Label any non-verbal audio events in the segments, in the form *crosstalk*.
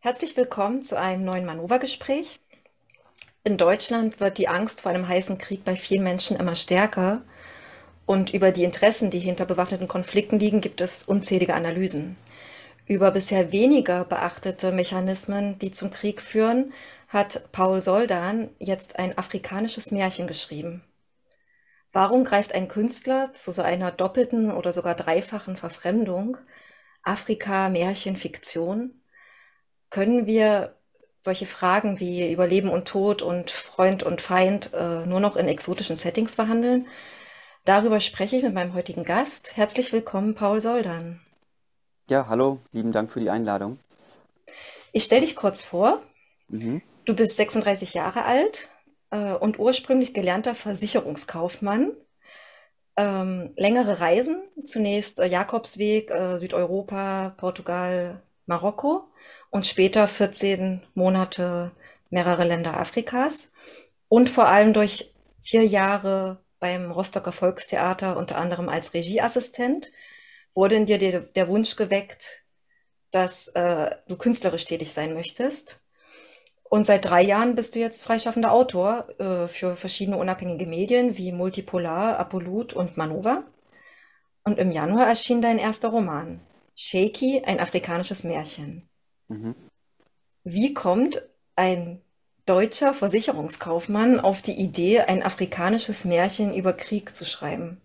Herzlich willkommen zu einem neuen Manövergespräch. In Deutschland wird die Angst vor einem heißen Krieg bei vielen Menschen immer stärker. Und über die Interessen, die hinter bewaffneten Konflikten liegen, gibt es unzählige Analysen. Über bisher weniger beachtete Mechanismen, die zum Krieg führen, hat Paul Soldan jetzt ein afrikanisches Märchen geschrieben. Warum greift ein Künstler zu so einer doppelten oder sogar dreifachen Verfremdung? Afrika, Märchen, Fiktion? Können wir solche Fragen wie über Leben und Tod und Freund und Feind äh, nur noch in exotischen Settings verhandeln? Darüber spreche ich mit meinem heutigen Gast. Herzlich willkommen, Paul Soldan. Ja, hallo, lieben Dank für die Einladung. Ich stelle dich kurz vor. Mhm. Du bist 36 Jahre alt äh, und ursprünglich gelernter Versicherungskaufmann. Ähm, längere Reisen, zunächst äh, Jakobsweg, äh, Südeuropa, Portugal, Marokko und später 14 Monate mehrere Länder Afrikas und vor allem durch vier Jahre beim Rostocker Volkstheater unter anderem als Regieassistent wurde in dir der, Wunsch geweckt, dass äh, du künstlerisch tätig sein möchtest. Und seit drei Jahren bist du jetzt freischaffender Autor äh, für verschiedene unabhängige Medien wie Multipolar, Apolut und Manova. Und im Januar erschien dein erster Roman, Shaky, ein afrikanisches Märchen. Mhm. Wie kommt ein deutscher Versicherungskaufmann auf die Idee, ein afrikanisches Märchen über Krieg zu schreiben?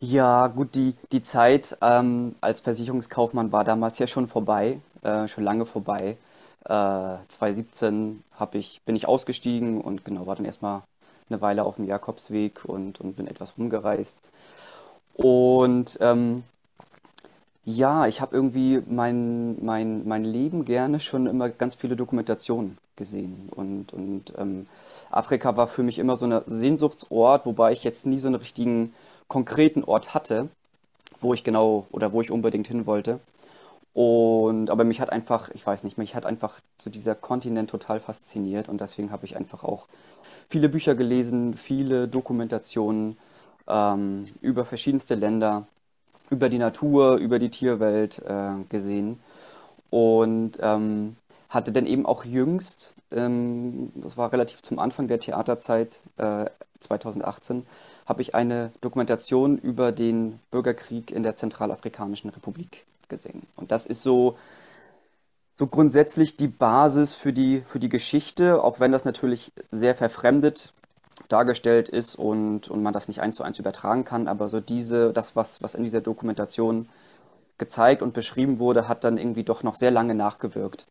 Ja, gut, die, die Zeit ähm, als Versicherungskaufmann war damals ja schon vorbei, äh, schon lange vorbei. Äh, 2017 hab ich, bin ich ausgestiegen und genau, war dann erstmal eine Weile auf dem Jakobsweg und, und bin etwas rumgereist. Und ähm, ja, ich habe irgendwie mein, mein, mein Leben gerne schon immer ganz viele Dokumentationen gesehen. Und, und ähm, Afrika war für mich immer so ein Sehnsuchtsort, wobei ich jetzt nie so einen richtigen konkreten Ort hatte, wo ich genau oder wo ich unbedingt hin wollte. Und aber mich hat einfach, ich weiß nicht, mich hat einfach so dieser Kontinent total fasziniert und deswegen habe ich einfach auch viele Bücher gelesen, viele Dokumentationen ähm, über verschiedenste Länder über die Natur, über die Tierwelt äh, gesehen. Und ähm, hatte dann eben auch jüngst, ähm, das war relativ zum Anfang der Theaterzeit äh, 2018, habe ich eine Dokumentation über den Bürgerkrieg in der Zentralafrikanischen Republik gesehen. Und das ist so, so grundsätzlich die Basis für die, für die Geschichte, auch wenn das natürlich sehr verfremdet dargestellt ist und, und man das nicht eins zu eins übertragen kann. Aber so diese, das, was, was in dieser Dokumentation gezeigt und beschrieben wurde, hat dann irgendwie doch noch sehr lange nachgewirkt.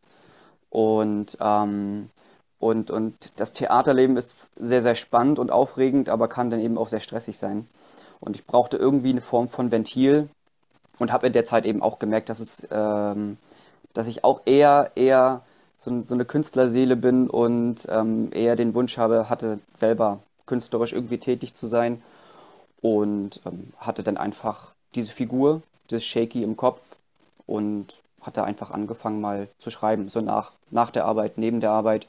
Und, ähm, und, und das Theaterleben ist sehr, sehr spannend und aufregend, aber kann dann eben auch sehr stressig sein. Und ich brauchte irgendwie eine Form von Ventil und habe in der Zeit eben auch gemerkt, dass es, ähm, dass ich auch eher, eher so, so eine Künstlerseele bin und ähm, eher den Wunsch habe, hatte selber künstlerisch irgendwie tätig zu sein und ähm, hatte dann einfach diese Figur des Shaky im Kopf und hatte einfach angefangen mal zu schreiben, so nach, nach der Arbeit, neben der Arbeit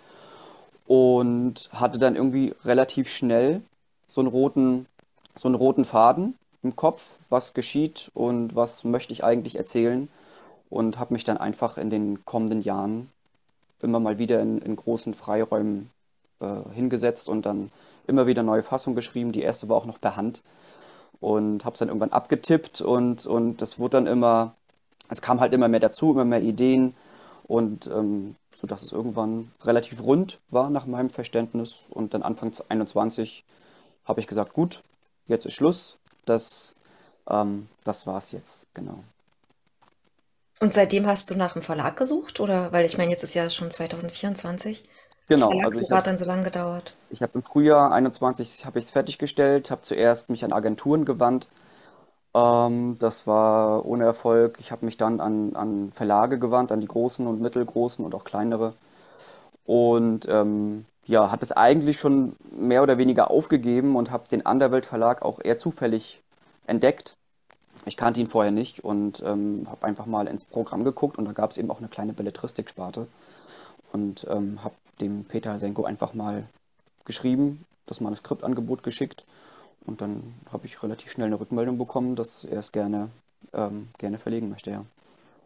und hatte dann irgendwie relativ schnell so einen roten, so einen roten Faden im Kopf, was geschieht und was möchte ich eigentlich erzählen und habe mich dann einfach in den kommenden Jahren immer mal wieder in, in großen Freiräumen äh, hingesetzt und dann immer wieder neue Fassungen geschrieben. Die erste war auch noch per Hand und habe es dann irgendwann abgetippt und, und das wurde dann immer, es kam halt immer mehr dazu, immer mehr Ideen und ähm, so dass es irgendwann relativ rund war nach meinem Verständnis und dann Anfang 2021 habe ich gesagt, gut, jetzt ist Schluss, das, ähm, das war's jetzt, genau. Und seitdem hast du nach einem Verlag gesucht? Oder weil ich meine, jetzt ist ja schon 2024. Genau, also ich hat dann so lange gedauert. ich habe im Frühjahr 21 habe ich es fertiggestellt, habe zuerst mich an Agenturen gewandt. Ähm, das war ohne Erfolg. Ich habe mich dann an, an Verlage gewandt, an die großen und mittelgroßen und auch kleinere. Und ähm, ja, hat es eigentlich schon mehr oder weniger aufgegeben und habe den Underwelt Verlag auch eher zufällig entdeckt ich kannte ihn vorher nicht und ähm, habe einfach mal ins Programm geguckt und da gab es eben auch eine kleine Belletristik-Sparte und ähm, habe dem Peter Senko einfach mal geschrieben, das Manuskriptangebot geschickt und dann habe ich relativ schnell eine Rückmeldung bekommen, dass er es gerne, ähm, gerne verlegen möchte, ja.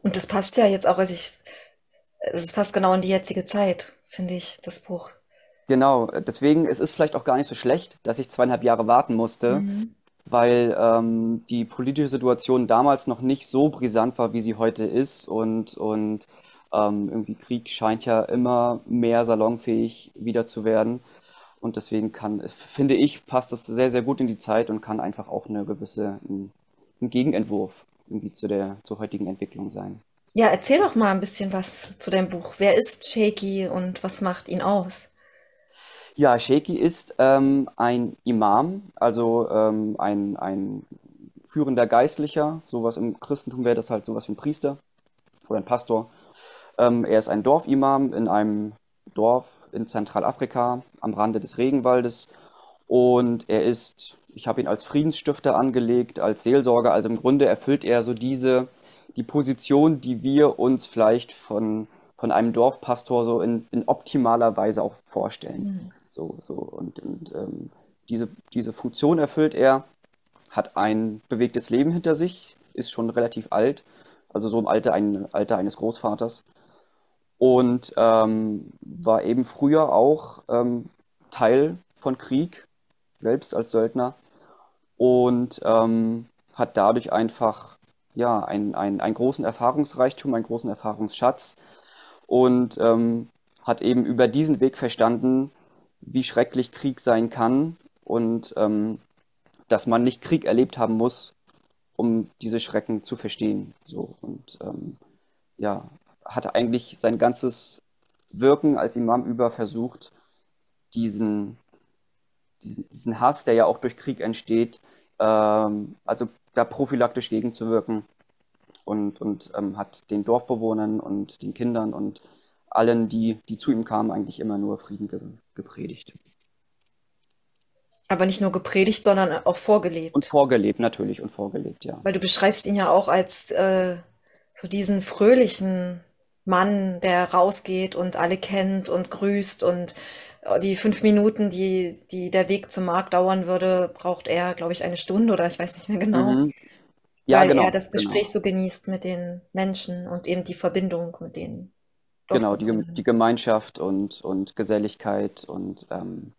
Und das passt ja jetzt auch, also ich, es passt genau in die jetzige Zeit, finde ich, das Buch. Genau, deswegen es ist vielleicht auch gar nicht so schlecht, dass ich zweieinhalb Jahre warten musste, mhm. Weil ähm, die politische Situation damals noch nicht so brisant war, wie sie heute ist. Und, und ähm, irgendwie Krieg scheint ja immer mehr salonfähig wieder zu werden. Und deswegen kann, finde ich, passt das sehr, sehr gut in die Zeit und kann einfach auch eine gewisse, ein, Gegenentwurf irgendwie zu der, zur heutigen Entwicklung sein. Ja, erzähl doch mal ein bisschen was zu deinem Buch. Wer ist Shaky und was macht ihn aus? Ja, Shaky ist ähm, ein Imam, also ähm, ein, ein führender Geistlicher. Sowas im Christentum wäre das halt sowas wie ein Priester oder ein Pastor. Ähm, er ist ein Dorfimam in einem Dorf in Zentralafrika am Rande des Regenwaldes. Und er ist, ich habe ihn als Friedensstifter angelegt, als Seelsorger. Also im Grunde erfüllt er so diese, die Position, die wir uns vielleicht von, von einem Dorfpastor so in, in optimaler Weise auch vorstellen. Mhm. So, so. Und, und ähm, diese, diese Funktion erfüllt er, hat ein bewegtes Leben hinter sich, ist schon relativ alt, also so im Alter, ein, Alter eines Großvaters. Und ähm, war eben früher auch ähm, Teil von Krieg, selbst als Söldner. Und ähm, hat dadurch einfach ja, ein, ein, einen großen Erfahrungsreichtum, einen großen Erfahrungsschatz. Und ähm, hat eben über diesen Weg verstanden, wie schrecklich Krieg sein kann und ähm, dass man nicht Krieg erlebt haben muss, um diese Schrecken zu verstehen. So und ähm, ja, hat eigentlich sein ganzes Wirken als Imam über versucht, diesen, diesen, diesen Hass, der ja auch durch Krieg entsteht, ähm, also da prophylaktisch gegenzuwirken und, und ähm, hat den Dorfbewohnern und den Kindern und allen, die, die zu ihm kamen, eigentlich immer nur Frieden ge gepredigt. Aber nicht nur gepredigt, sondern auch vorgelebt. Und vorgelebt, natürlich, und vorgelebt, ja. Weil du beschreibst ihn ja auch als äh, so diesen fröhlichen Mann, der rausgeht und alle kennt und grüßt und äh, die fünf Minuten, die, die der Weg zum Markt dauern würde, braucht er, glaube ich, eine Stunde oder ich weiß nicht mehr genau. Mhm. Ja, weil genau, er das Gespräch genau. so genießt mit den Menschen und eben die Verbindung mit denen. Genau, die, die Gemeinschaft und, und Geselligkeit und ähm,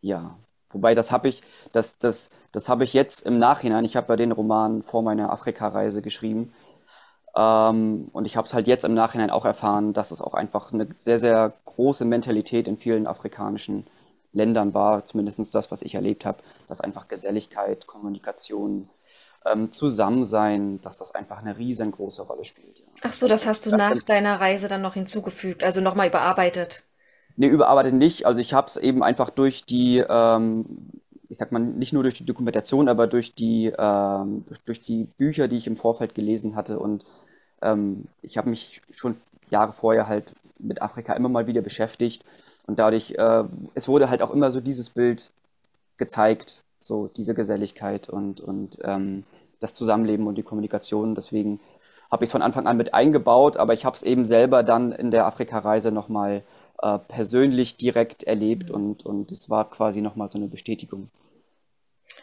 ja. Wobei das habe ich, das, das, das habe ich jetzt im Nachhinein, ich habe ja den Roman vor meiner Afrika-Reise geschrieben ähm, und ich habe es halt jetzt im Nachhinein auch erfahren, dass es auch einfach eine sehr, sehr große Mentalität in vielen afrikanischen Ländern war, zumindest das, was ich erlebt habe, dass einfach Geselligkeit, Kommunikation, ähm, Zusammensein, dass das einfach eine riesengroße Rolle spielt. Ja. Ach so, das hast du nach deiner Reise dann noch hinzugefügt, also nochmal überarbeitet. Nee, überarbeitet nicht. Also ich habe es eben einfach durch die, ähm, ich sag mal, nicht nur durch die Dokumentation, aber durch die, ähm, durch, die Bücher, die ich im Vorfeld gelesen hatte und ähm, ich habe mich schon Jahre vorher halt mit Afrika immer mal wieder beschäftigt und dadurch, äh, es wurde halt auch immer so dieses Bild gezeigt, so diese Geselligkeit und, und ähm, das Zusammenleben und die Kommunikation. Deswegen habe ich es von Anfang an mit eingebaut, aber ich habe es eben selber dann in der Afrika-Reise nochmal äh, persönlich direkt erlebt und, und es war quasi nochmal so eine Bestätigung.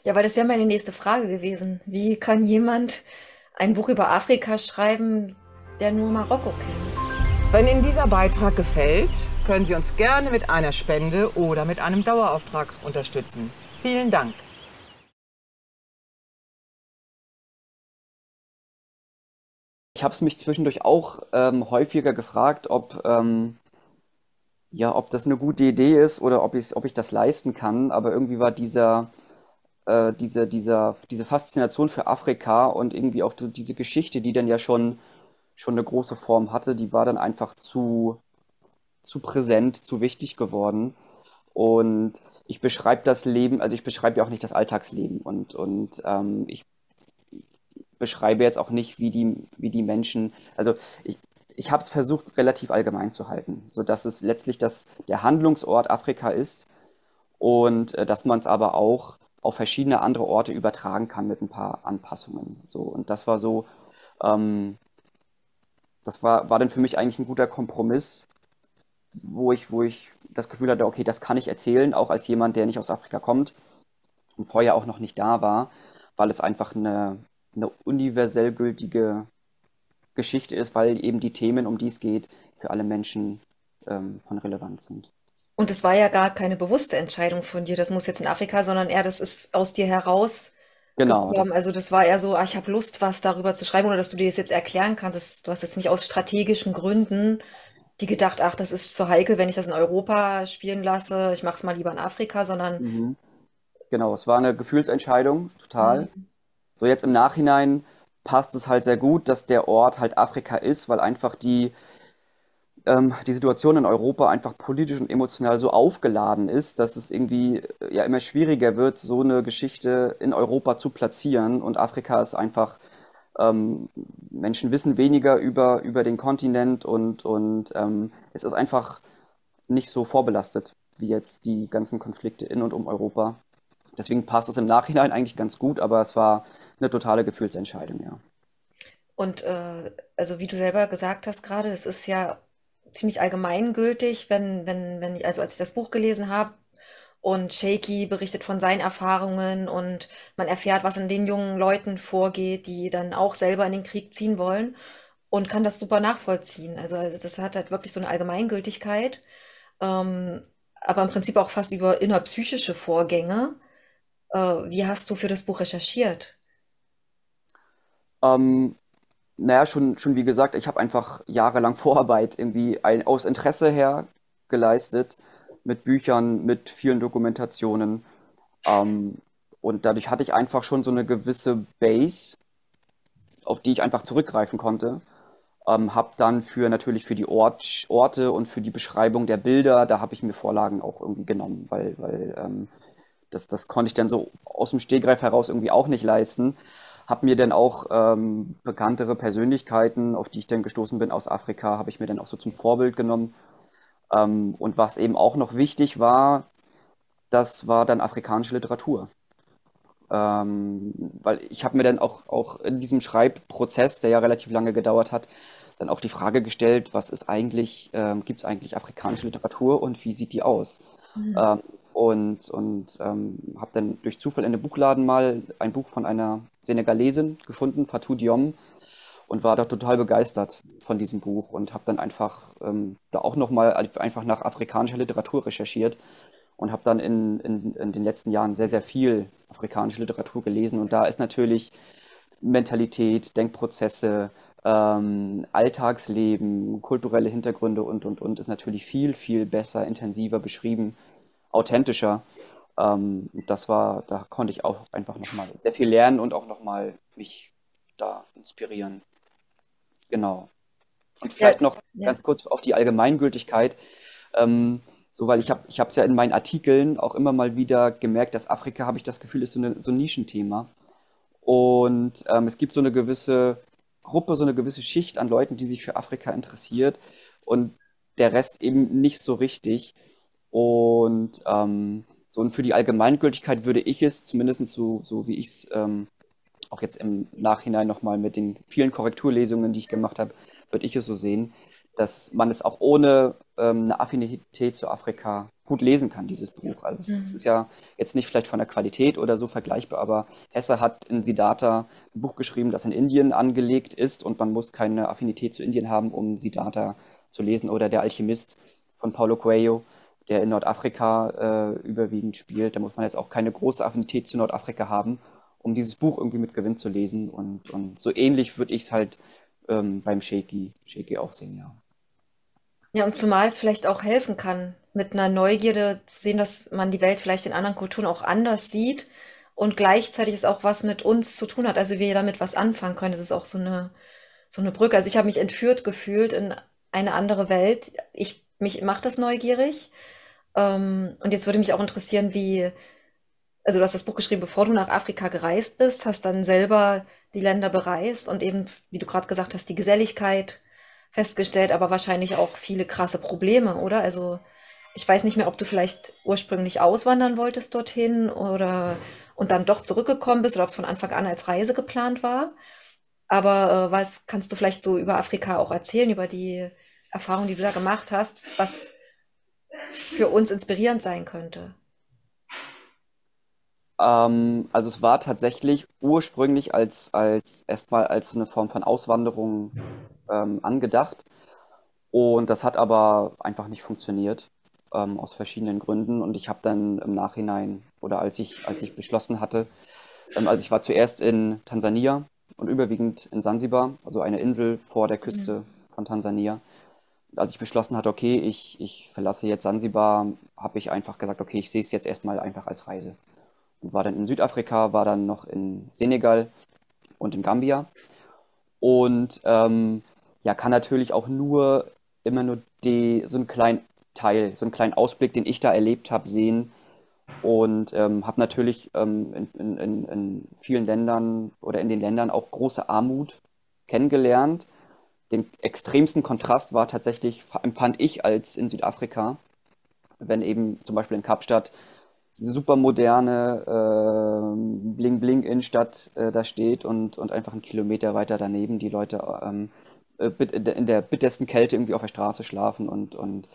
Ja, weil das wäre meine nächste Frage gewesen. Wie kann jemand ein Buch über Afrika schreiben, der nur Marokko kennt. Wenn Ihnen dieser Beitrag gefällt, können Sie uns gerne mit einer Spende oder mit einem Dauerauftrag unterstützen. Vielen Dank. Ich habe es mich zwischendurch auch ähm, häufiger gefragt, ob, ähm, ja, ob das eine gute Idee ist oder ob, ob ich das leisten kann. Aber irgendwie war dieser, äh, diese, dieser, diese Faszination für Afrika und irgendwie auch diese Geschichte, die dann ja schon, schon eine große Form hatte, die war dann einfach zu, zu präsent, zu wichtig geworden. Und ich beschreibe das Leben, also ich beschreibe ja auch nicht das Alltagsleben und, und ähm, ich beschreibe jetzt auch nicht, wie die, wie die Menschen, also ich, ich habe es versucht, relativ allgemein zu halten, sodass es letztlich das, der Handlungsort Afrika ist und äh, dass man es aber auch auf verschiedene andere Orte übertragen kann mit ein paar Anpassungen. So, und das war so, ähm, das war, war dann für mich eigentlich ein guter Kompromiss, wo ich, wo ich das Gefühl hatte, okay, das kann ich erzählen, auch als jemand, der nicht aus Afrika kommt und vorher auch noch nicht da war, weil es einfach eine, eine universell gültige Geschichte ist, weil eben die Themen, um die es geht, für alle Menschen ähm, von Relevanz sind. Und es war ja gar keine bewusste Entscheidung von dir, das muss jetzt in Afrika, sondern eher, das ist aus dir heraus Genau. gekommen. Also das war eher so, ah, ich habe Lust, was darüber zu schreiben oder dass du dir das jetzt erklären kannst. Das, du hast jetzt nicht aus strategischen Gründen die gedacht, ach, das ist zu heikel, wenn ich das in Europa spielen lasse, ich mache es mal lieber in Afrika, sondern Mhm. Genau, es war eine Gefühlsentscheidung, total. Mhm. So jetzt im Nachhinein passt es halt sehr gut, dass der Ort halt Afrika ist, weil einfach die, ähm, die Situation in Europa einfach politisch und emotional so aufgeladen ist, dass es irgendwie äh, ja immer schwieriger wird, so eine Geschichte in Europa zu platzieren. Und Afrika ist einfach, ähm, Menschen wissen weniger über, über den Kontinent und, und ähm, es ist einfach nicht so vorbelastet wie jetzt die ganzen Konflikte in und um Europa. Deswegen passt es im Nachhinein eigentlich ganz gut, aber es war eine totale Gefühlsentscheidung, ja. Und äh, also wie du selber gesagt hast gerade, es ist ja ziemlich allgemeingültig, wenn, wenn, wenn ich, also als ich das Buch gelesen habe und Shaky berichtet von seinen Erfahrungen und man erfährt, was in den jungen Leuten vorgeht, die dann auch selber in den Krieg ziehen wollen und kann das super nachvollziehen. Also das hat halt wirklich so eine Allgemeingültigkeit, ähm, aber im Prinzip auch fast über innerpsychische Vorgänge. Äh, wie hast du für das Buch recherchiert? Ähm, naja, schon, schon wie gesagt, ich habe einfach jahrelang *laughs* Vorarbeit irgendwie ein, aus Interesse her geleistet, mit Büchern, mit vielen Dokumentationen. Ähm, und dadurch hatte ich einfach schon so eine gewisse Base, auf die ich einfach zurückgreifen konnte. Ähm, habe dann für natürlich für die Ort, Orte und für die Beschreibung der Bilder, da habe ich mir Vorlagen auch irgendwie genommen, weil, weil ähm, das, das konnte ich dann so aus dem Stegreif heraus irgendwie auch nicht leisten. Habe mir dann auch ähm, bekanntere Persönlichkeiten, auf die ich dann gestoßen bin aus Afrika, habe ich mir dann auch so zum Vorbild genommen. Ähm, und was eben auch noch wichtig war, das war dann afrikanische Literatur. Ähm, weil ich habe mir dann auch, auch in diesem Schreibprozess, der ja relativ lange gedauert hat, dann auch die Frage gestellt, was ist eigentlich, ähm, gibt es eigentlich afrikanische Literatur und wie sieht die aus? Mhm. Ähm, und und ähm, habe dann durch Zufall in einem Buchladen mal ein Buch von einer Senegalesin gefunden, Fatou Diom, und war da total begeistert von diesem Buch und habe dann einfach ähm, da auch nochmal einfach nach afrikanischer Literatur recherchiert und habe dann in, in, in den letzten Jahren sehr, sehr viel afrikanische Literatur gelesen. Und da ist natürlich Mentalität, Denkprozesse, ähm, Alltagsleben, kulturelle Hintergründe und, und, und ist natürlich viel, viel besser, intensiver beschrieben authentischer. Ähm, das war, da konnte ich auch einfach nochmal sehr viel lernen und auch nochmal mich da inspirieren. Genau. Und vielleicht ja, noch ja. ganz kurz auf die Allgemeingültigkeit. Ähm, so, weil ich habe ich es ja in meinen Artikeln auch immer mal wieder gemerkt, dass Afrika, habe ich das Gefühl, ist so, eine, so ein Nischenthema. Und ähm, es gibt so eine gewisse Gruppe, so eine gewisse Schicht an Leuten, die sich für Afrika interessiert und der Rest eben nicht so richtig. Und ähm, so und für die Allgemeingültigkeit würde ich es, zumindest so, so wie ich es ähm, auch jetzt im Nachhinein nochmal mit den vielen Korrekturlesungen, die ich gemacht habe, würde ich es so sehen, dass man es auch ohne ähm, eine Affinität zu Afrika gut lesen kann, dieses Buch. Also mhm. es, ist ja jetzt nicht vielleicht von der Qualität oder so vergleichbar, aber Hesse hat in Siddhartha ein Buch geschrieben, das in Indien angelegt ist und man muss keine Affinität zu Indien haben, um Siddhartha zu lesen oder Der Alchemist von Paulo Coelho der in Nordafrika äh, überwiegend spielt. Da muss man jetzt auch keine große Affinität zu Nordafrika haben, um dieses Buch irgendwie mit Gewinn zu lesen. Und, und so ähnlich würde ich es halt ähm, beim Shaky, Shaky auch sehen, ja. Ja, und zumal es vielleicht auch helfen kann, mit einer Neugierde zu sehen, dass man die Welt vielleicht in anderen Kulturen auch anders sieht und gleichzeitig es auch was mit uns zu tun hat. Also wir damit was anfangen können. Das ist auch so eine, so eine Brücke. Also ich habe mich entführt gefühlt in eine andere Welt. Ich, mich macht das neugierig. Ähm, und jetzt würde mich auch interessieren, wie, also du hast das Buch geschrieben, bevor du nach Afrika gereist bist, hast dann selber die Länder bereist und eben, wie du gerade gesagt hast, die Geselligkeit festgestellt, aber wahrscheinlich auch viele krasse Probleme, oder? Also ich weiß nicht mehr, ob du vielleicht ursprünglich auswandern wolltest dorthin oder und dann doch zurückgekommen bist oder ob es von Anfang an als Reise geplant war. Aber äh, was kannst du vielleicht so über Afrika auch erzählen, über die Erfahrung, die du da gemacht hast, was für uns inspirierend sein könnte. Ähm, also es war tatsächlich ursprünglich als, als erstmal als eine Form von Auswanderung ähm, angedacht. Und das hat aber einfach nicht funktioniert, ähm, aus verschiedenen Gründen. Und ich habe dann im Nachhinein, oder als ich, als ich beschlossen hatte, ähm, also ich war zuerst in Tansania und überwiegend in Sansibar, also eine Insel vor der Küste mhm. von Tansania. Als ich beschlossen hatte, okay, ich, ich verlasse jetzt Sansibar, habe ich einfach gesagt, okay, ich sehe es jetzt erstmal einfach als Reise. Und war dann in Südafrika, war dann noch in Senegal und in Gambia. Und ähm, ja, kann natürlich auch nur immer nur die, so einen kleinen Teil, so einen kleinen Ausblick, den ich da erlebt habe, sehen. Und ähm, habe natürlich ähm, in, in, in vielen Ländern oder in den Ländern auch große Armut kennengelernt. Den extremsten Kontrast war tatsächlich, empfand ich als in Südafrika, wenn eben zum Beispiel in Kapstadt super moderne äh, Bling-Bling-Innenstadt äh, da steht und, und einfach einen Kilometer weiter daneben die Leute ähm, äh, in der bittersten Kälte irgendwie auf der Straße schlafen und, und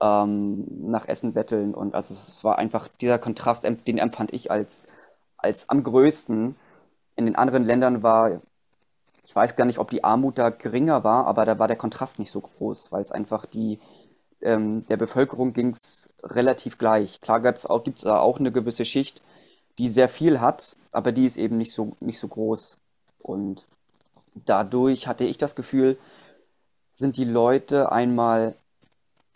ähm, nach Essen betteln. Und also es war einfach dieser Kontrast, den empfand ich als, als am größten. In den anderen Ländern war, ich weiß gar nicht, ob die Armut da geringer war, aber da war der Kontrast nicht so groß, weil es einfach die, ähm, der Bevölkerung ging es relativ gleich. Klar gibt es auch, gibt's auch eine gewisse Schicht, die sehr viel hat, aber die ist eben nicht so, nicht so groß. Und dadurch hatte ich das Gefühl, sind die Leute einmal,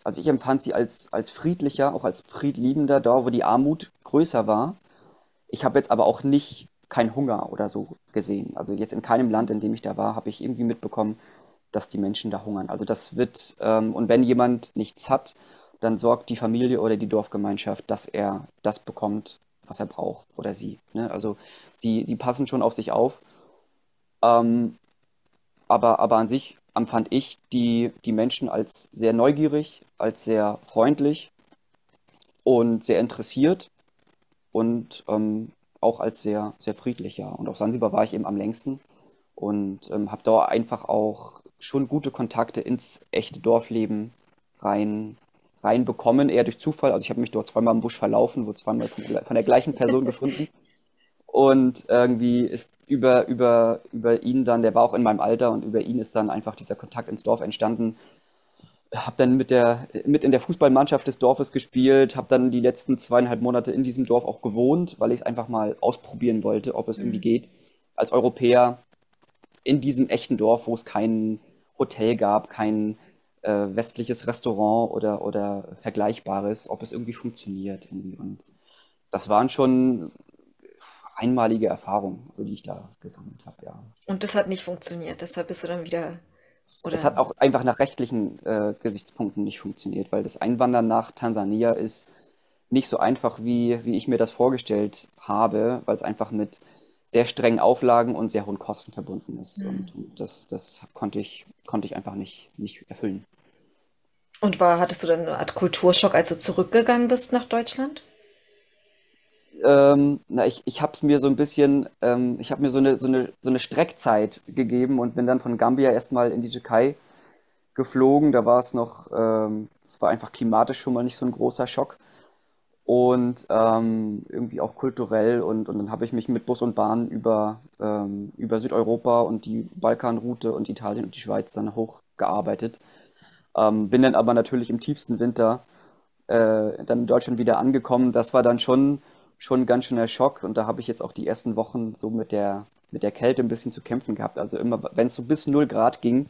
also ich empfand sie als, als friedlicher, auch als friedliebender, da wo die Armut größer war. Ich habe jetzt aber auch nicht keinen Hunger oder so gesehen. Also jetzt in keinem Land, in dem ich da war, habe ich irgendwie mitbekommen, dass die Menschen da hungern. Also das wird, ähm, und wenn jemand nichts hat, dann sorgt die Familie oder die Dorfgemeinschaft, dass er das bekommt, was er braucht oder sie. Ne? Also die, die passen schon auf sich auf. Ähm, aber, aber an sich empfand ich die, die Menschen als sehr neugierig, als sehr freundlich und sehr interessiert und ähm, auch als sehr, sehr friedlich, ja. Und auf Sansibar war ich eben am längsten und ähm, habe da einfach auch schon gute Kontakte ins echte Dorfleben rein, reinbekommen, eher durch Zufall. Also ich habe mich dort zweimal im Busch verlaufen, wurde zweimal von von der gleichen Person gefunden. Und irgendwie ist über, über, über ihn dann, der war auch in meinem Alter und über ihn ist dann einfach dieser Kontakt ins Dorf entstanden. Hab dann mit, der, mit in der Fußballmannschaft des Dorfes gespielt, habe dann die letzten zweieinhalb Monate in diesem Dorf auch gewohnt, weil ich es einfach mal ausprobieren wollte, ob es irgendwie mhm. geht. Als Europäer in diesem echten Dorf, wo es kein Hotel gab, kein äh, westliches Restaurant oder, oder Vergleichbares, ob es irgendwie funktioniert. Und das waren schon einmalige Erfahrungen, so die ich da gesammelt habe, ja. Und das hat nicht funktioniert, deshalb bist du dann wieder. Oder? Das hat auch einfach nach rechtlichen äh, Gesichtspunkten nicht funktioniert, weil das Einwandern nach Tansania ist nicht so einfach, wie, wie ich mir das vorgestellt habe, weil es einfach mit sehr strengen Auflagen und sehr hohen Kosten verbunden ist. Mhm. Und, und, das, das konnte ich, konnte ich einfach nicht, nicht erfüllen. Und war, hattest du dann eine Art Kulturschock, als du zurückgegangen bist nach Deutschland? Ähm, na, ich, ich habe es mir so ein bisschen, ähm, ich habe mir so eine, so, eine, so eine Streckzeit gegeben und bin dann von Gambia erstmal in die Türkei geflogen. Da war es noch, ähm, es ähm, war einfach klimatisch schon mal nicht so ein großer Schock und ähm, irgendwie auch kulturell. Und, und dann habe ich mich mit Bus und Bahn über, ähm, über Südeuropa und die Balkanroute und Italien und die Schweiz dann hochgearbeitet. bin dann aber natürlich im tiefsten Winter äh, dann in Deutschland wieder angekommen. Das war dann schon schon ein ganz schöner Schock und da habe ich jetzt auch die ersten Wochen so mit der, mit der Kälte ein bisschen zu kämpfen gehabt. Also immer, wenn es so bis 0 Grad ging,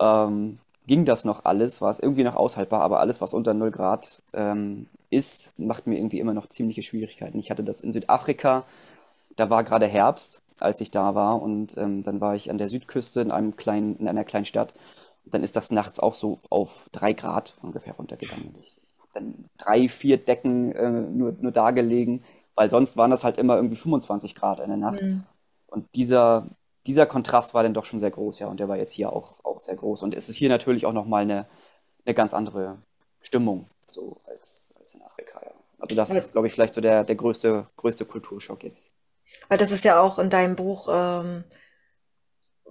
ähm, ging das noch alles, war es irgendwie noch aushaltbar, aber alles, was unter 0 Grad ähm, ist, macht mir irgendwie immer noch ziemliche Schwierigkeiten. Ich hatte das in Südafrika, da war gerade Herbst, als ich da war und ähm, dann war ich an der Südküste in einem kleinen, in einer kleinen Stadt. Dann ist das nachts auch so auf 3 Grad ungefähr runtergegangen. Dann drei, vier Decken äh, nur, nur da gelegen, weil sonst waren das halt immer irgendwie 25 Grad in der Nacht. Mhm. Und dieser, dieser Kontrast war dann doch schon sehr groß, ja, und der war jetzt hier auch, auch sehr groß. Und es ist hier natürlich auch nochmal eine, eine ganz andere Stimmung, so als, als in Afrika, ja. Also das ist, glaube ich, vielleicht so der, der größte, größte Kulturschock jetzt. Weil das ist ja auch in deinem Buch, ähm,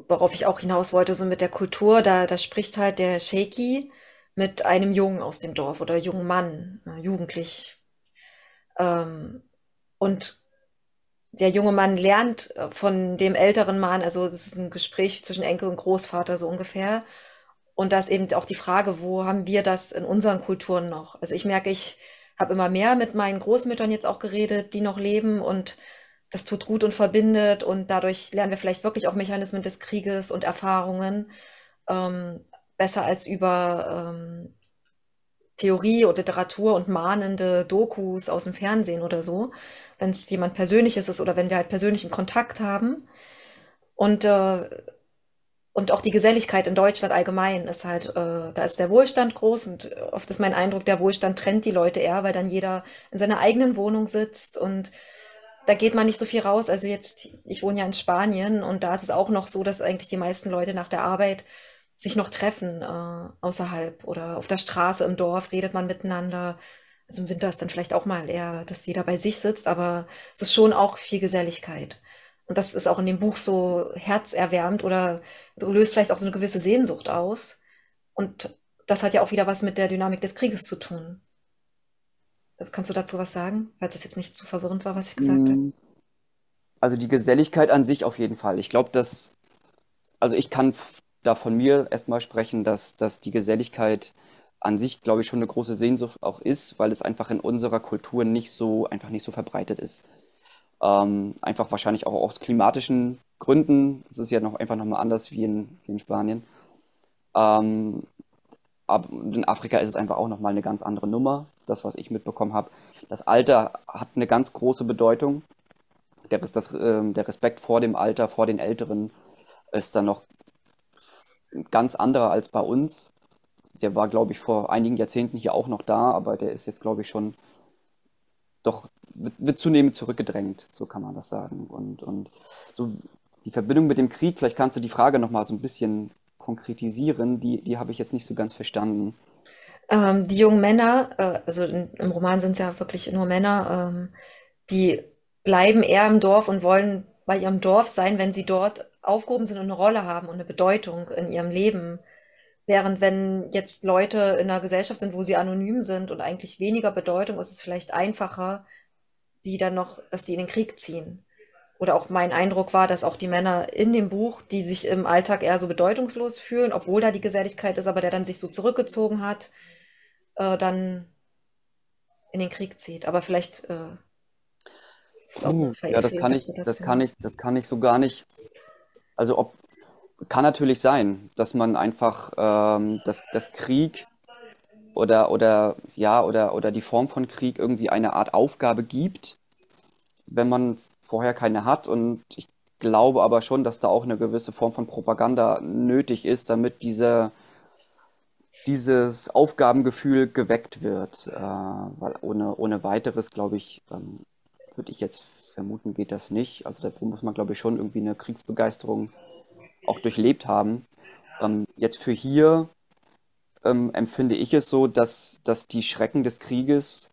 worauf ich auch hinaus wollte, so mit der Kultur, da, da spricht halt der Shaky mit einem Jungen aus dem Dorf oder jungen Mann, jugendlich. Ähm, und der junge Mann lernt äh, von dem älteren Mann, also es ist ein Gespräch zwischen Enkel und Großvater so ungefähr. Und da ist eben auch die Frage, wo haben wir das in unseren Kulturen noch? Also ich merke, ich habe immer mehr mit meinen Großmüttern jetzt auch geredet, die noch leben und das tut gut und verbindet und dadurch lernen wir vielleicht wirklich auch Mechanismen des Krieges und Erfahrungen ähm, besser als über ähm, Theorie und Literatur und mahnende Dokus aus dem Fernsehen oder so, wenn es jemand Persönliches ist oder wenn wir halt persönlichen Kontakt haben. Und, äh, und auch die Geselligkeit in Deutschland allgemein ist halt, äh, da ist der Wohlstand groß und oft ist mein Eindruck, der Wohlstand trennt die Leute eher, weil dann jeder in seiner eigenen Wohnung sitzt und da geht man nicht so viel raus. Also jetzt, ich wohne ja in Spanien und da ist es auch noch so, dass eigentlich die meisten Leute nach der Arbeit sich noch treffen äh, außerhalb oder auf der Straße im Dorf redet man miteinander. Also im Winter ist dann vielleicht auch mal eher, dass jeder bei sich sitzt, aber es ist schon auch viel Geselligkeit. Und das ist auch in dem Buch so herzerwärmend oder löst vielleicht auch so eine gewisse Sehnsucht aus. Und das hat ja auch wieder was mit der Dynamik des Krieges zu tun. Also kannst du dazu was sagen, falls das jetzt nicht zu verwirrend war, was ich gesagt habe? Mm. Also die Geselligkeit an sich auf jeden Fall. Ich glaube, dass, also ich kann da von mir erstmal sprechen, dass, dass die Geselligkeit an sich, glaube ich, schon eine große Sehnsucht auch ist, weil es einfach in unserer Kultur nicht so, einfach nicht so verbreitet ist. Ähm, einfach wahrscheinlich auch aus klimatischen Gründen. Es ist ja noch einfach nochmal anders wie in, wie in Spanien. Ähm, aber in Afrika ist es einfach auch nochmal eine ganz andere Nummer, das, was ich mitbekommen habe. Das Alter hat eine ganz große Bedeutung. Der, das, äh, der Respekt vor dem Alter, vor den Älteren ist dann noch ganz anderer als bei uns. Der war, glaube ich, vor einigen Jahrzehnten hier auch noch da, aber der ist jetzt, glaube ich, schon doch, wird, wird, zunehmend zurückgedrängt, so kann man das sagen. Und, und so die Verbindung mit dem Krieg, vielleicht kannst du die Frage nochmal so ein bisschen konkretisieren, die, die habe ich jetzt nicht so ganz verstanden. Ähm, die jungen Männer, äh, also in, im Roman sind es ja wirklich nur Männer, ähm, die bleiben eher im Dorf und wollen bei ihrem Dorf sein, wenn sie dort aufgehoben sind und eine Rolle haben und eine Bedeutung in ihrem Leben. Während wenn jetzt Leute in einer Gesellschaft sind, wo sie anonym sind und eigentlich weniger Bedeutung, ist es vielleicht einfacher, die dann noch, dass die in den Krieg ziehen. Oder auch mein Eindruck war, dass auch die Männer in dem Buch, die sich im Alltag eher so bedeutungslos fühlen, obwohl da die Geselligkeit ist, aber der dann sich so zurückgezogen hat, äh, dann in den Krieg zieht. Aber vielleicht äh, ja, das kann ich, das kann ich, das kann ich so gar nicht also ob, kann natürlich sein, dass man einfach ähm, das, das Krieg oder, oder, ja, oder, oder die Form von Krieg irgendwie eine Art Aufgabe gibt, wenn man vorher keine hat. Und ich glaube aber schon, dass da auch eine gewisse Form von Propaganda nötig ist, damit diese, dieses Aufgabengefühl geweckt wird. Äh, weil ohne, ohne weiteres, glaube ich, ähm, würde ich jetzt vermuten geht das nicht. Also da muss man, glaube ich, schon irgendwie eine Kriegsbegeisterung auch durchlebt haben. Ähm, jetzt für hier ähm, empfinde ich es so, dass, dass die Schrecken des Krieges,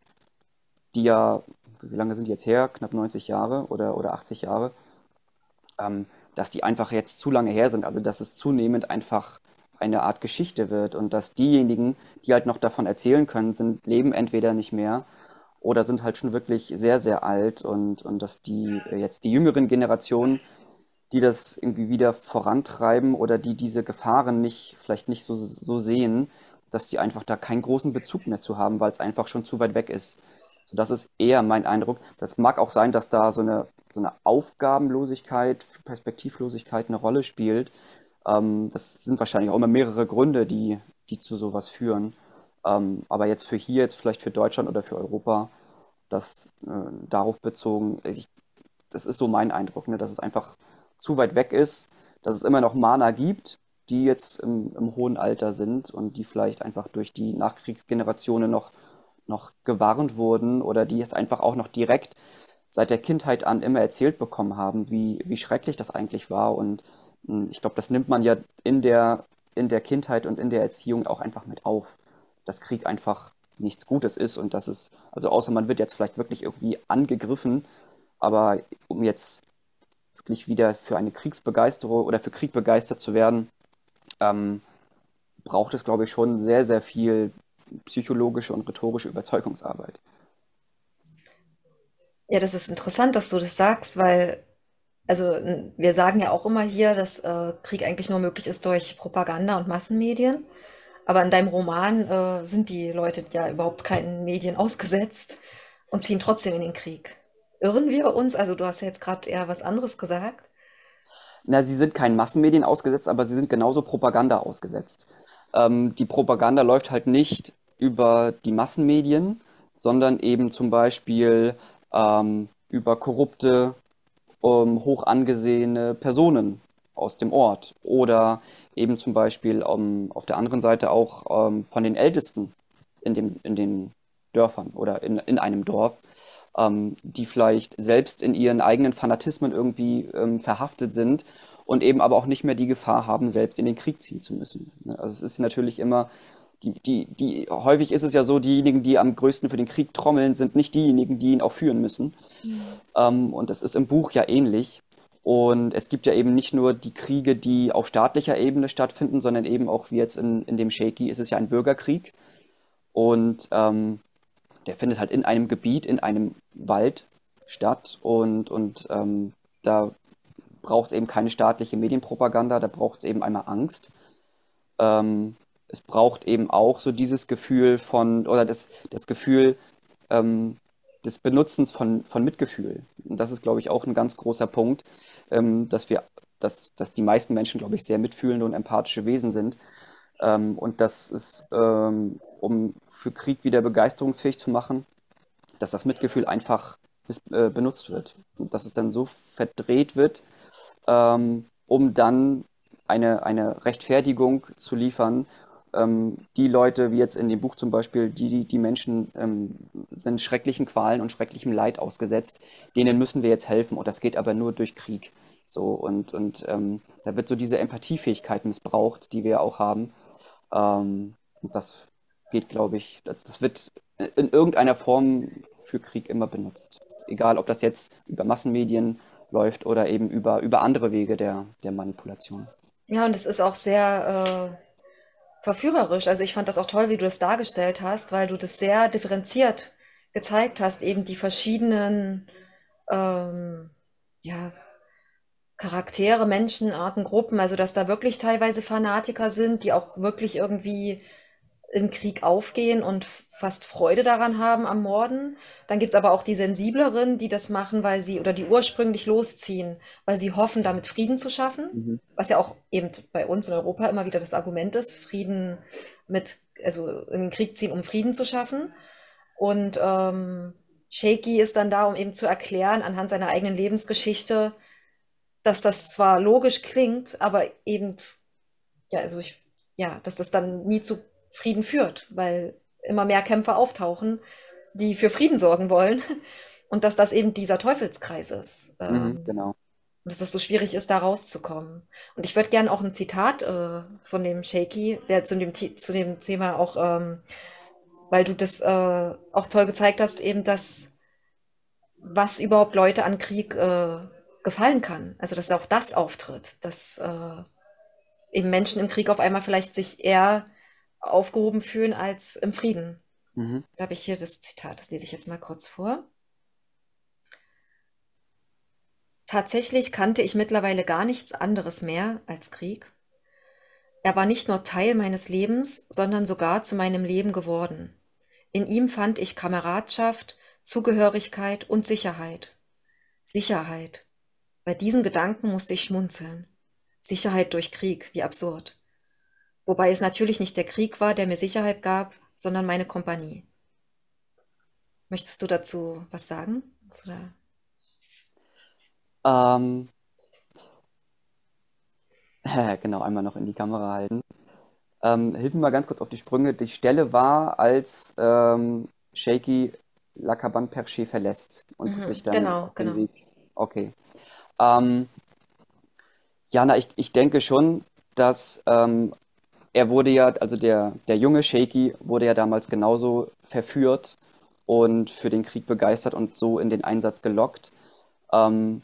die ja, wie lange sind die jetzt her? Knapp 90 Jahre oder, oder 80 Jahre, ähm, dass die einfach jetzt zu lange her sind. Also dass es zunehmend einfach eine Art Geschichte wird und dass diejenigen, die halt noch davon erzählen können, sind, leben entweder nicht mehr oder sind halt schon wirklich sehr, sehr alt und, und dass die äh, jetzt die jüngeren Generationen, die das irgendwie wieder vorantreiben oder die diese Gefahren nicht, vielleicht nicht so, so sehen, dass die einfach da keinen großen Bezug mehr zu haben, weil es einfach schon zu weit weg ist. So, das ist eher mein Eindruck. Das mag auch sein, dass da so eine, so eine Aufgabenlosigkeit, Perspektivlosigkeit eine Rolle spielt. Ähm, das sind wahrscheinlich auch immer mehrere Gründe, die, die zu sowas führen. Ähm, aber jetzt für hier, jetzt vielleicht für Deutschland oder für Europa, das äh, darauf bezogen, ich, das ist so mein Eindruck, ne, dass es einfach zu weit weg ist, dass es immer noch Mana gibt, die jetzt im, im hohen Alter sind und die vielleicht einfach durch die Nachkriegsgenerationen noch, noch gewarnt wurden oder die jetzt einfach auch noch direkt seit der Kindheit an immer erzählt bekommen haben, wie, wie schrecklich das eigentlich war. Und hm, ich glaube, das nimmt man ja in der, in der Kindheit und in der Erziehung auch einfach mit auf dass Krieg einfach nichts Gutes ist und dass es, also außer man wird jetzt vielleicht wirklich irgendwie angegriffen, aber um jetzt wirklich wieder für eine Kriegsbegeisterung oder für Krieg begeistert zu werden, ähm, braucht es, glaube ich, schon sehr, sehr viel psychologische und rhetorische Überzeugungsarbeit. Ja, das ist interessant, dass du das sagst, weil, also wir sagen ja auch immer hier, dass äh, Krieg eigentlich nur möglich ist durch Propaganda und Massenmedien. Aber in deinem Roman äh, sind die Leute ja überhaupt keinen Medien ausgesetzt und ziehen trotzdem in den Krieg. Irren wir uns? Also du hast ja jetzt gerade eher was anderes gesagt. Na, sie sind keinen Massenmedien ausgesetzt, aber sie sind genauso Propaganda ausgesetzt. Ähm, die Propaganda läuft halt nicht über die Massenmedien, sondern eben zum Beispiel ähm, über korrupte, ähm, hoch angesehene Personen aus dem Ort oder eben zum Beispiel um, auf der anderen Seite auch ähm, von den Ältesten in, dem, in den Dörfern oder in, in einem Dorf, ähm, die vielleicht selbst in ihren eigenen Fanatismen irgendwie ähm, verhaftet sind und eben aber auch nicht mehr die Gefahr haben, selbst in den Krieg ziehen zu müssen. Ne? Also es ist natürlich immer die, die, die, häufig ist es ja so, diejenigen, die am größten für den Krieg trommeln, sind nicht diejenigen, die ihn auch führen müssen. Mhm. Ähm, und das ist im Buch ja ähnlich. Und es gibt ja eben nicht nur die Kriege, die auf staatlicher Ebene stattfinden, sondern eben auch wie jetzt in, in dem Shaky ist es ja ein Bürgerkrieg. Und ähm, der findet halt in einem Gebiet, in einem Wald statt. Und, und ähm, da braucht es eben keine staatliche Medienpropaganda, da braucht es eben einmal Angst. Ähm, es braucht eben auch so dieses Gefühl von, oder das, das Gefühl ähm, des Benutzens von, von Mitgefühl. Und das ist, glaube ich, auch ein ganz großer Punkt, ähm, dass wir, dass, dass die meisten Menschen, glaube ich, sehr mitfühlende und empathische Wesen sind. Ähm, und das ist, ähm, um für Krieg wieder begeisterungsfähig zu machen, dass das Mitgefühl einfach bis, äh, benutzt wird. Und dass es dann so verdreht wird, ähm, um dann eine, eine Rechtfertigung zu liefern ähm, die Leute, wie jetzt in dem Buch zum Beispiel, die, die Menschen ähm, sind schrecklichen Qualen und schrecklichem Leid ausgesetzt, denen müssen wir jetzt helfen und das geht aber nur durch Krieg. So, und, und ähm, da wird so diese Empathiefähigkeit missbraucht, die wir auch haben. Ähm, und das geht, glaube ich, das, das wird in irgendeiner Form für Krieg immer benutzt. Egal, ob das jetzt über Massenmedien läuft oder eben über, über andere Wege der, der Manipulation. Ja, und es ist auch sehr äh, verführerisch. Also ich fand das auch toll, wie du das dargestellt hast, weil du das sehr differenziert gezeigt hast, eben die verschiedenen ähm, ja, Charaktere, Menschenarten, Gruppen, also dass da wirklich teilweise Fanatiker sind, die auch wirklich irgendwie im Krieg aufgehen und fast Freude daran haben am Morden. Dann gibt es aber auch die sensibleren, die das machen, weil sie oder die ursprünglich losziehen, weil sie hoffen, damit Frieden zu schaffen. Mhm. Was ja auch eben bei uns in Europa immer wieder das Argument ist, Frieden mit, also in den Krieg ziehen, um Frieden zu schaffen. Und ähm, Shaky ist dann da, um eben zu erklären, anhand seiner eigenen Lebensgeschichte, dass das zwar logisch klingt, aber eben, ja, also ich, ja, dass das dann nie zu Frieden führt, weil immer mehr Kämpfer auftauchen, die für Frieden sorgen wollen. *laughs* Und dass das eben dieser Teufelskreis ist. Mhm, ähm, genau. Und dass es so schwierig ist, da rauszukommen. Und ich würde gerne auch ein Zitat äh, von dem Shaky, der zu dem, zu dem Thema auch, ähm, weil du das äh, auch toll gezeigt hast, eben dass was überhaupt Leute an Krieg äh, gefallen kann. Also dass auch das auftritt, dass äh, eben Menschen im Krieg auf einmal vielleicht sich eher aufgehoben fühlen als im Frieden. Mhm. Da habe ich hier das Zitat, das lese ich jetzt mal kurz vor. Tatsächlich kannte ich mittlerweile gar nichts anderes mehr als Krieg. Er war nicht nur Teil meines Lebens, sondern sogar zu meinem Leben geworden. In ihm fand ich Kameradschaft, Zugehörigkeit und Sicherheit. Sicherheit. Bei diesen Gedanken musste ich schmunzeln. Sicherheit durch Krieg, wie absurd. Wobei es natürlich nicht der Krieg war, der mir Sicherheit gab, sondern meine Kompanie. Möchtest du dazu was sagen? Ähm, *laughs* genau, einmal noch in die Kamera halten. Ähm, hilf mir mal ganz kurz auf die Sprünge. Die Stelle war, als ähm, Shaky La Cabane Perché verlässt und mhm, sich dann genau, auf den genau. Weg. Okay. Ähm, Jana, ich, ich denke schon, dass ähm, er wurde ja, also der, der junge Shaky wurde ja damals genauso verführt und für den Krieg begeistert und so in den Einsatz gelockt. Ähm,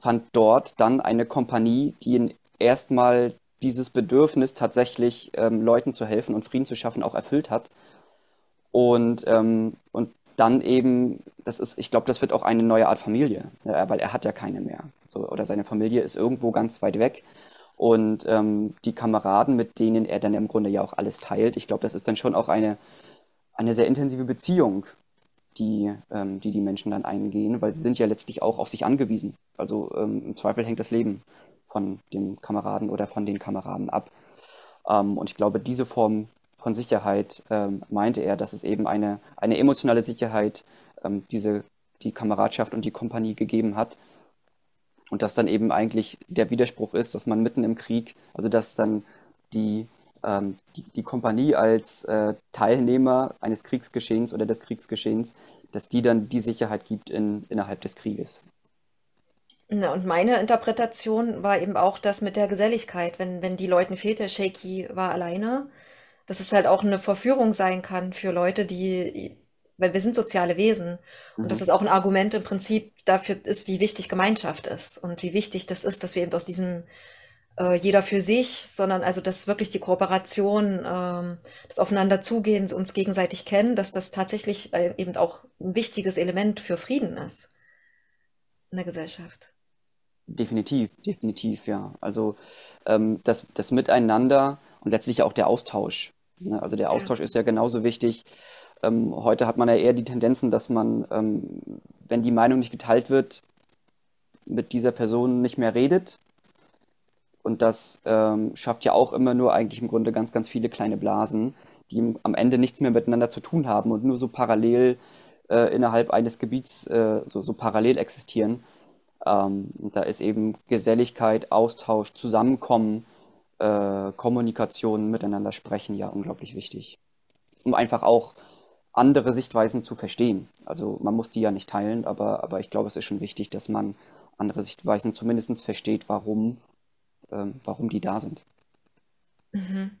fand dort dann eine Kompanie, die ihn erstmal dieses Bedürfnis tatsächlich ähm, Leuten zu helfen und Frieden zu schaffen auch erfüllt hat. Und, ähm, und dann eben, das ist, ich glaube, das wird auch eine neue Art Familie, ja, weil er hat ja keine mehr. So, oder seine Familie ist irgendwo ganz weit weg. Und ähm, die Kameraden, mit denen er dann im Grunde ja auch alles teilt, ich glaube, das ist dann schon auch eine, eine sehr intensive Beziehung, die, ähm, die die Menschen dann eingehen, weil sie sind ja letztlich auch auf sich angewiesen. Also ähm, im Zweifel hängt das Leben von dem Kameraden oder von den Kameraden ab. Ähm, und ich glaube, diese Form von Sicherheit ähm, meinte er, dass es eben eine, eine emotionale Sicherheit, ähm, diese, die Kameradschaft und die Kompanie gegeben hat. Und dass dann eben eigentlich der Widerspruch ist, dass man mitten im Krieg, also dass dann die, ähm, die, die, Kompanie als äh, Teilnehmer eines Kriegsgeschehens oder des Kriegsgeschehens, dass die dann die Sicherheit gibt in, innerhalb des Krieges. Na, und meine Interpretation war eben auch das mit der Geselligkeit, wenn, wenn die Leuten fehlte, Shaky war alleine, dass es halt auch eine Verführung sein kann für Leute, die, weil wir sind soziale Wesen und dass mhm. es auch ein Argument im Prinzip dafür ist, wie wichtig Gemeinschaft ist und wie wichtig das ist, dass wir eben aus diesem äh, jeder für sich, sondern also dass wirklich die Kooperation, ähm, das Aufeinanderzugehen, uns gegenseitig kennen, dass das tatsächlich äh, eben auch ein wichtiges Element für Frieden ist in der Gesellschaft. Definitiv, definitiv, ja. Also ähm, das, das Miteinander und letztlich auch der Austausch. Ne? Also der Austausch ja. ist ja genauso wichtig. Ähm, heute hat man ja eher die Tendenzen, dass man, ähm, wenn die Meinung nicht geteilt wird, mit dieser Person nicht mehr redet. Und das ähm, schafft ja auch immer nur eigentlich im Grunde ganz, ganz viele kleine Blasen, die am Ende nichts mehr miteinander zu tun haben und nur so parallel äh, innerhalb eines Gebiets äh, so, so parallel existieren. Ähm, da ist eben Geselligkeit, Austausch, Zusammenkommen, äh, Kommunikation, miteinander sprechen ja unglaublich wichtig. Um einfach auch andere Sichtweisen zu verstehen. Also man muss die ja nicht teilen, aber, aber ich glaube, es ist schon wichtig, dass man andere Sichtweisen zumindest versteht, warum, ähm, warum die da sind. Mhm.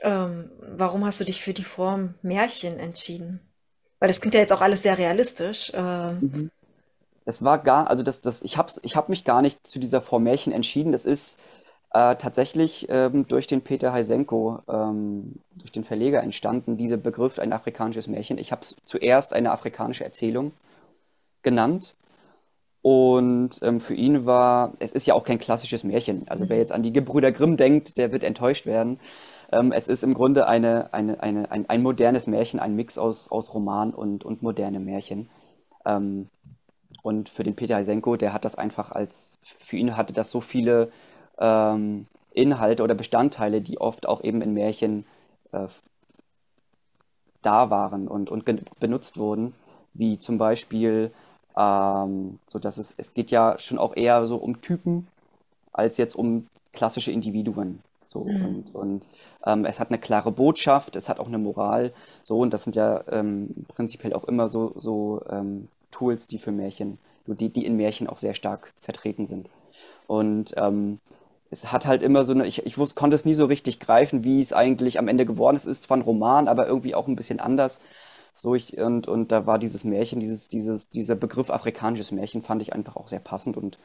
Ähm, warum hast du dich für die Form Märchen entschieden? Weil das klingt ja jetzt auch alles sehr realistisch. Ähm, mhm. Das war gar, also das, das, ich habe ich hab mich gar nicht zu dieser Form Märchen entschieden. Das ist äh, tatsächlich ähm, durch den Peter Heisenko, ähm, durch den Verleger entstanden, dieser Begriff ein afrikanisches Märchen. Ich habe es zuerst eine afrikanische Erzählung genannt. Und ähm, für ihn war, es ist ja auch kein klassisches Märchen. Also wer jetzt an die Gebrüder Grimm denkt, der wird enttäuscht werden. Ähm, es ist im Grunde eine, eine, eine, ein, ein modernes Märchen, ein Mix aus, aus Roman und, und moderne Märchen. Ähm, und für den Peter Heisenko, der hat das einfach als, für ihn hatte das so viele ähm, Inhalte oder Bestandteile, die oft auch eben in Märchen äh, da waren und, und benutzt wurden, wie zum Beispiel, ähm, so dass es, es geht ja schon auch eher so um Typen als jetzt um klassische Individuen. So, mhm. Und, und ähm, es hat eine klare Botschaft, es hat auch eine Moral. So, und das sind ja ähm, prinzipiell auch immer so, so ähm, Tools, die für Märchen, die, die in Märchen auch sehr stark vertreten sind. Und ähm, es hat halt immer so eine, ich, ich wusste, konnte es nie so richtig greifen, wie es eigentlich am Ende geworden ist. Es ist zwar ein Roman, aber irgendwie auch ein bisschen anders. So ich, und, und da war dieses Märchen, dieses, dieses, dieser Begriff afrikanisches Märchen fand ich einfach auch sehr passend und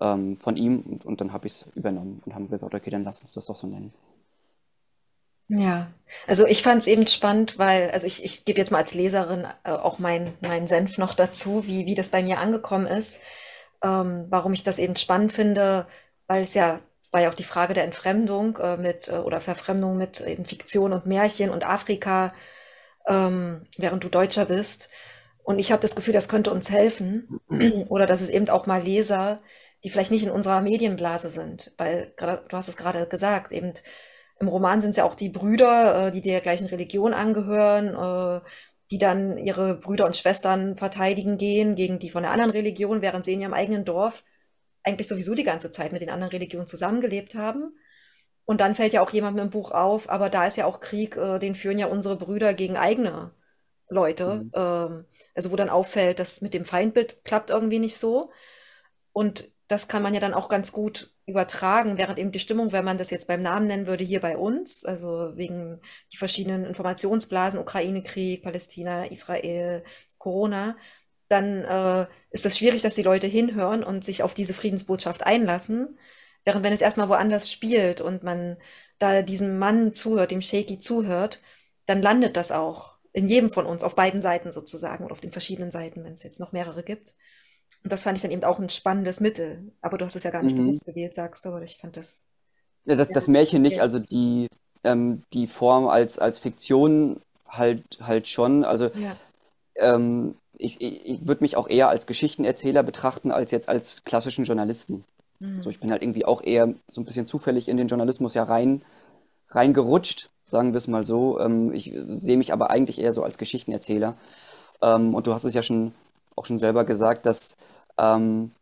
ähm, von ihm und, und dann habe ich es übernommen und haben gesagt, okay, dann lass uns das doch so nennen. Ja, also ich fand es eben spannend, weil, also ich, ich gebe jetzt mal als Leserin äh, auch meinen mein Senf noch dazu, wie, wie das bei mir angekommen ist. Ähm, warum ich das eben spannend finde, weil es ja, es war ja auch die Frage der Entfremdung äh, mit äh, oder Verfremdung mit eben Fiktion und Märchen und Afrika, ähm, während du Deutscher bist. Und ich habe das Gefühl, das könnte uns helfen *clears throat* oder dass es eben auch mal Leser, die vielleicht nicht in unserer Medienblase sind, weil du hast es gerade gesagt, eben im Roman sind es ja auch die Brüder, äh, die der gleichen Religion angehören, äh, die dann ihre Brüder und Schwestern verteidigen gehen gegen die von der anderen Religion, während sie in ihrem eigenen Dorf eigentlich sowieso die ganze Zeit mit den anderen Religionen zusammengelebt haben. Und dann fällt ja auch jemand im Buch auf, aber da ist ja auch Krieg, äh, den führen ja unsere Brüder gegen eigene Leute. Mhm. Ähm, also wo dann auffällt, dass mit dem Feindbild klappt irgendwie nicht so. Und das kann man ja dann auch ganz gut übertragen, während eben die Stimmung, wenn man das jetzt beim Namen nennen würde, hier bei uns, also wegen die verschiedenen Informationsblasen, Ukraine-Krieg, Palästina, Israel, Corona, dann äh, ist das schwierig, dass die Leute hinhören und sich auf diese Friedensbotschaft einlassen. Während wenn es erstmal woanders spielt und man da diesem Mann zuhört, dem Shaky zuhört, dann landet das auch in jedem von uns, auf beiden Seiten sozusagen oder auf den verschiedenen Seiten, wenn es jetzt noch mehrere gibt. Und das fand ich dann eben auch ein spannendes Mittel. Aber du hast es ja gar nicht Mhm. bewusst gewählt, sagst du, aber ich fand das Ja, das, das Märchen nicht, also die, ähm, die Form als, als Fiktion halt, halt schon. Also Ja. ähm, ich, ich, ich würde mich auch eher als Geschichtenerzähler betrachten, als jetzt als klassischen Journalisten. So, Mhm. ich bin halt irgendwie auch eher so ein bisschen zufällig in den Journalismus ja rein, reingerutscht, sagen wir es mal so. Ähm, ich sehe mich aber eigentlich eher so als Geschichtenerzähler. Ähm, und du hast es ja schon auch schon selber gesagt, dass, ähm,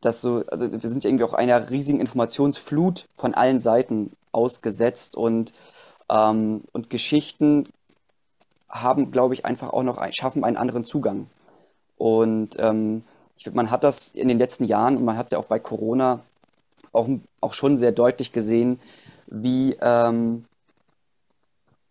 dass so, also wir sind ja irgendwie auch einer riesigen Informationsflut von allen Seiten ausgesetzt und, ähm, und Geschichten haben, glaube ich, einfach auch noch schaffen einen anderen Zugang. Und ähm, ich man hat das in den letzten Jahren und man hat es ja auch bei Corona auch, auch schon sehr deutlich gesehen, wie, ähm,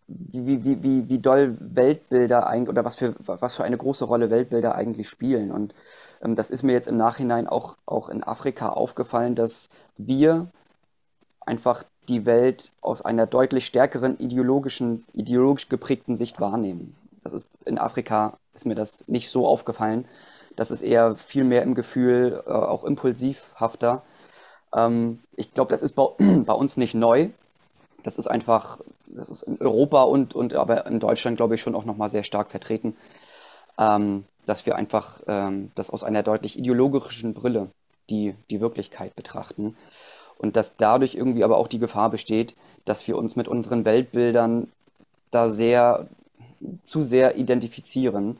wie, wie, wie, wie doll Weltbilder eigentlich oder was für, was für eine große Rolle Weltbilder eigentlich spielen. Und ähm, das ist mir jetzt im Nachhinein auch, auch in Afrika aufgefallen, dass wir einfach die Welt aus einer deutlich stärkeren ideologischen, ideologisch geprägten Sicht wahrnehmen. Das ist in Afrika ist mir das nicht so aufgefallen. Das ist eher viel mehr im Gefühl, äh, auch impulsivhafter. Ähm, ich glaube, das ist bei, *clears throat* bei uns nicht neu. Das ist einfach, das ist in Europa und, und aber in Deutschland, glaube ich, schon auch nochmal sehr stark vertreten, ähm, dass wir einfach ähm, das aus einer deutlich ideologischen Brille die, die Wirklichkeit betrachten. Und dass dadurch irgendwie aber auch die Gefahr besteht, dass wir uns mit unseren Weltbildern da sehr zu sehr identifizieren.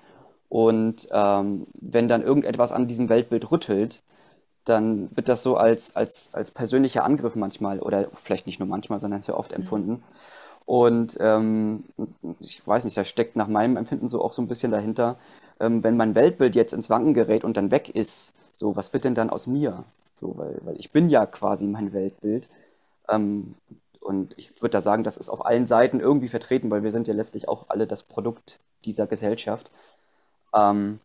Und ähm, wenn dann irgendetwas an diesem Weltbild rüttelt, dann wird das so als, als, als persönlicher Angriff manchmal oder vielleicht nicht nur manchmal, sondern sehr oft empfunden. Und ähm, ich weiß nicht, da steckt nach meinem Empfinden so auch so ein bisschen dahinter, ähm, wenn mein Weltbild jetzt ins Wanken gerät und dann weg ist, so, was wird denn dann aus mir? So, weil, weil ich bin ja quasi mein Weltbild. Ähm, und ich würde da sagen, das ist auf allen Seiten irgendwie vertreten, weil wir sind ja letztlich auch alle das Produkt dieser Gesellschaft. Ähm,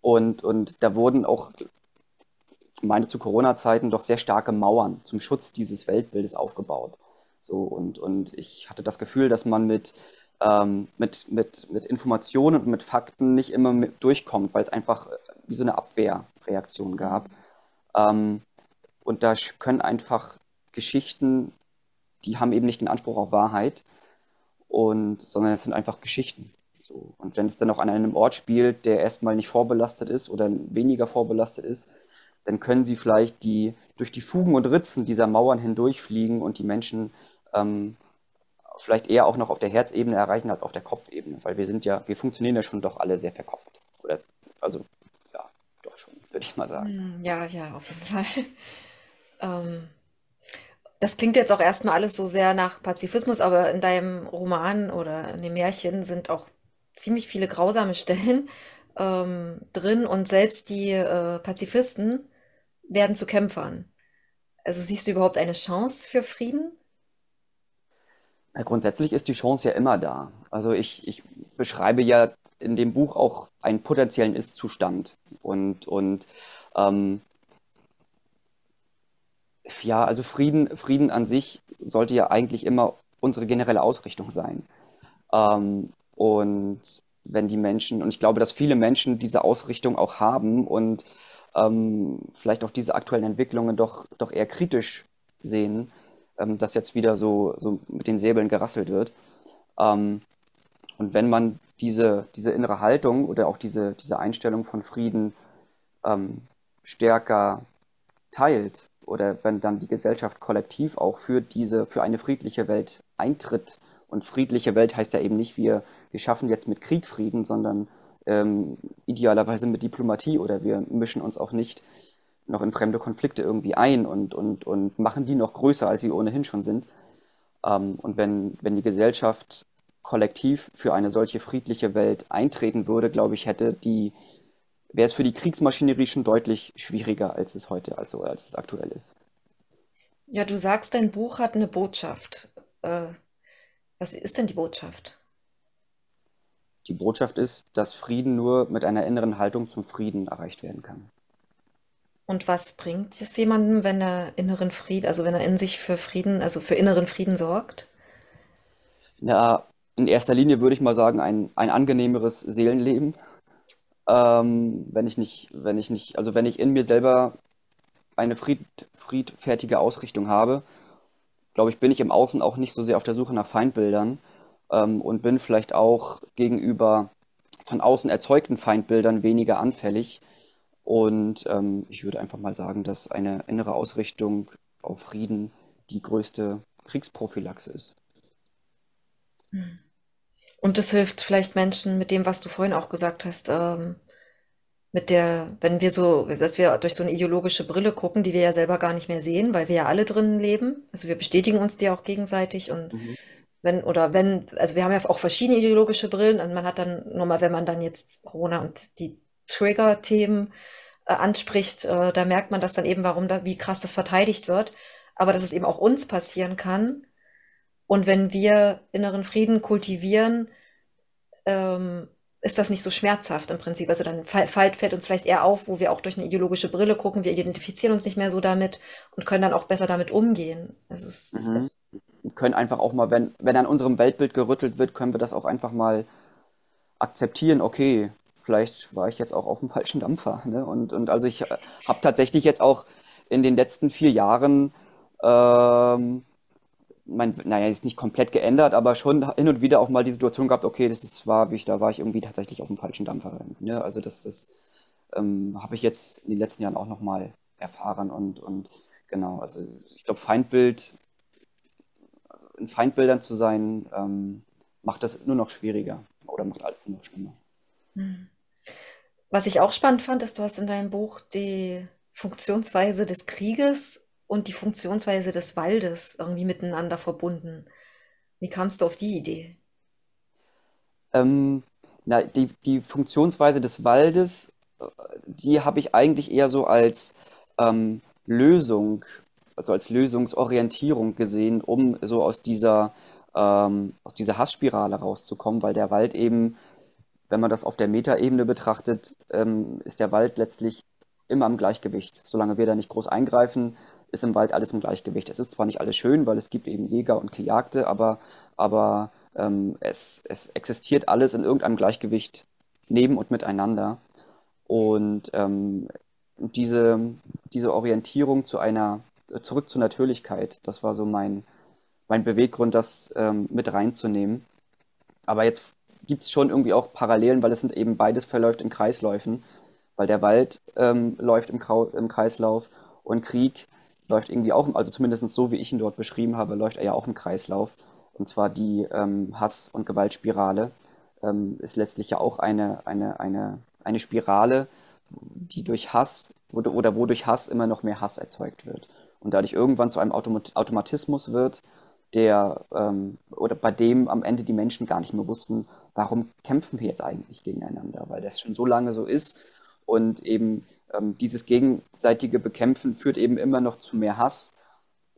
und, und da wurden auch, ich meine zu Corona-Zeiten, doch sehr starke Mauern zum Schutz dieses Weltbildes aufgebaut. So, und, und ich hatte das Gefühl, dass man mit, ähm, mit, mit, mit Informationen und mit Fakten nicht immer durchkommt, weil es einfach äh, wie so eine Abwehrreaktion gab. Ähm, und da können einfach Geschichten, die haben eben nicht den Anspruch auf Wahrheit, und, sondern es sind einfach Geschichten. So. Und wenn es dann auch an einem Ort spielt, der erstmal nicht vorbelastet ist oder weniger vorbelastet ist, dann können sie vielleicht die, durch die Fugen und Ritzen dieser Mauern hindurchfliegen und die Menschen ähm, vielleicht eher auch noch auf der Herzebene erreichen als auf der Kopfebene, weil wir sind ja, wir funktionieren ja schon doch alle sehr verkopft. Oder, also, würde ich mal sagen. Hm, Ja, ja, auf jeden Fall. *laughs* Ähm, das klingt jetzt auch erstmal alles so sehr nach Pazifismus, aber in deinem Roman oder in dem Märchen sind auch ziemlich viele grausame Stellen *laughs* ähm, drin und selbst die äh, Pazifisten werden zu Kämpfern. Also siehst du überhaupt eine Chance für Frieden? Na, grundsätzlich ist die Chance ja immer da. Also ich, ich beschreibe ja in dem Buch auch einen potenziellen Ist-Zustand. Und, und ähm, ja, also Frieden, Frieden an sich sollte ja eigentlich immer unsere generelle Ausrichtung sein. Ähm, und wenn die Menschen, und ich glaube, dass viele Menschen diese Ausrichtung auch haben und ähm, vielleicht auch diese aktuellen Entwicklungen doch, doch eher kritisch sehen, ähm, dass jetzt wieder so, so mit den Säbeln gerasselt wird. Ähm, und wenn man diese, diese innere Haltung oder auch diese, diese Einstellung von Frieden ähm, stärker teilt oder wenn dann die Gesellschaft kollektiv auch für diese, für eine friedliche Welt eintritt. Und friedliche Welt heißt ja eben nicht, wir, wir schaffen jetzt mit Krieg Frieden, sondern ähm, idealerweise mit Diplomatie oder wir mischen uns auch nicht noch in fremde Konflikte irgendwie ein und, und, und machen die noch größer, als sie ohnehin schon sind. Ähm, und wenn, wenn die Gesellschaft kollektiv für eine solche friedliche Welt eintreten würde, glaube ich, hätte die, wäre es für die Kriegsmaschinerie schon deutlich schwieriger, als es heute, also als es aktuell ist. Ja, du sagst, dein Buch hat eine Botschaft. Äh, was ist denn die Botschaft? Die Botschaft ist, dass Frieden nur mit einer inneren Haltung zum Frieden erreicht werden kann. Und was bringt es jemandem, wenn er inneren Frieden, also wenn er in sich für Frieden, also für inneren Frieden sorgt? Na, in erster Linie würde ich mal sagen, ein, ein angenehmeres Seelenleben. Ähm, wenn ich nicht, wenn ich nicht, also wenn ich in mir selber eine fried, friedfertige Ausrichtung habe, glaube ich, bin ich im Außen auch nicht so sehr auf der Suche nach Feindbildern ähm, und bin vielleicht auch gegenüber von außen erzeugten Feindbildern weniger anfällig. Und ähm, ich würde einfach mal sagen, dass eine innere Ausrichtung auf Frieden die größte Kriegsprophylaxe ist. Und das hilft vielleicht Menschen mit dem, was du vorhin auch gesagt hast, ähm, mit der, wenn wir so, dass wir durch so eine ideologische Brille gucken, die wir ja selber gar nicht mehr sehen, weil wir ja alle drinnen leben. Also wir bestätigen uns die auch gegenseitig und mhm. wenn, oder wenn, also wir haben ja auch verschiedene ideologische Brillen und man hat dann nochmal, wenn man dann jetzt Corona und die Trigger-Themen äh, anspricht, äh, da merkt man das dann eben, warum da, wie krass das verteidigt wird. Aber dass es eben auch uns passieren kann. Und wenn wir inneren Frieden kultivieren, ähm, ist das nicht so schmerzhaft im Prinzip. Also dann fällt, uns vielleicht eher auf, wo wir auch durch eine ideologische Brille gucken, wir identifizieren uns nicht mehr so damit und können dann auch besser damit umgehen. Also es, mhm. können einfach auch mal, wenn, wenn an unserem Weltbild gerüttelt wird, können wir das auch einfach mal akzeptieren, okay, vielleicht war ich jetzt auch auf dem *laughs* falschen Dampfer. Ne? Und, und also ich äh, habe tatsächlich jetzt auch in den letzten vier Jahren ähm, mein, naja, ist nicht komplett geändert, aber schon hin und wieder auch mal die Situation gehabt, okay, das ist, war, ich, da war ich irgendwie tatsächlich auf dem falschen Dampfer. Ne? Also das, das ähm, habe ich jetzt in den letzten Jahren auch nochmal erfahren und, und genau, also ich glaube, Feindbild, also in Feindbildern zu sein, ähm, macht das nur noch schwieriger oder macht alles nur noch schlimmer. Hm. Was ich auch spannend fand, ist, du hast in deinem Buch die Funktionsweise des Krieges und die Funktionsweise des Waldes irgendwie miteinander verbunden. Wie kamst du auf die Idee? Ähm, na, die, die Funktionsweise des Waldes, äh, die habe ich eigentlich eher so als ähm, Lösung, also als Lösungsorientierung gesehen, um so aus dieser, ähm, aus dieser Hassspirale rauszukommen, weil der Wald eben, wenn man das auf der Metaebene betrachtet, ähm, ist der Wald letztlich immer im Gleichgewicht. Solange wir da nicht groß eingreifen, ist im Wald alles im Gleichgewicht. Es ist zwar nicht alles schön, weil es gibt eben Jäger und Gejagte, aber, aber ähm, es, es existiert alles in irgendeinem Gleichgewicht neben und miteinander. Und ähm, diese, diese Orientierung zu einer, zurück zur Natürlichkeit, das war so mein, mein Beweggrund, das ähm, mit reinzunehmen. Aber jetzt gibt es schon irgendwie auch Parallelen, weil es sind eben beides verläuft in Kreisläufen, weil der Wald ähm, läuft im, im Kreislauf und Krieg läuft irgendwie auch, also zumindest so wie ich ihn dort beschrieben habe, läuft er ja auch im Kreislauf. Und zwar die ähm, Hass- und Gewaltspirale ähm, ist letztlich ja auch eine, eine, eine, eine Spirale, die durch Hass oder, oder wodurch Hass immer noch mehr Hass erzeugt wird. Und dadurch irgendwann zu einem Automat Automatismus wird, der ähm, oder bei dem am Ende die Menschen gar nicht mehr wussten, warum kämpfen wir jetzt eigentlich gegeneinander, weil das schon so lange so ist und eben ähm, dieses gegenseitige Bekämpfen führt eben immer noch zu mehr Hass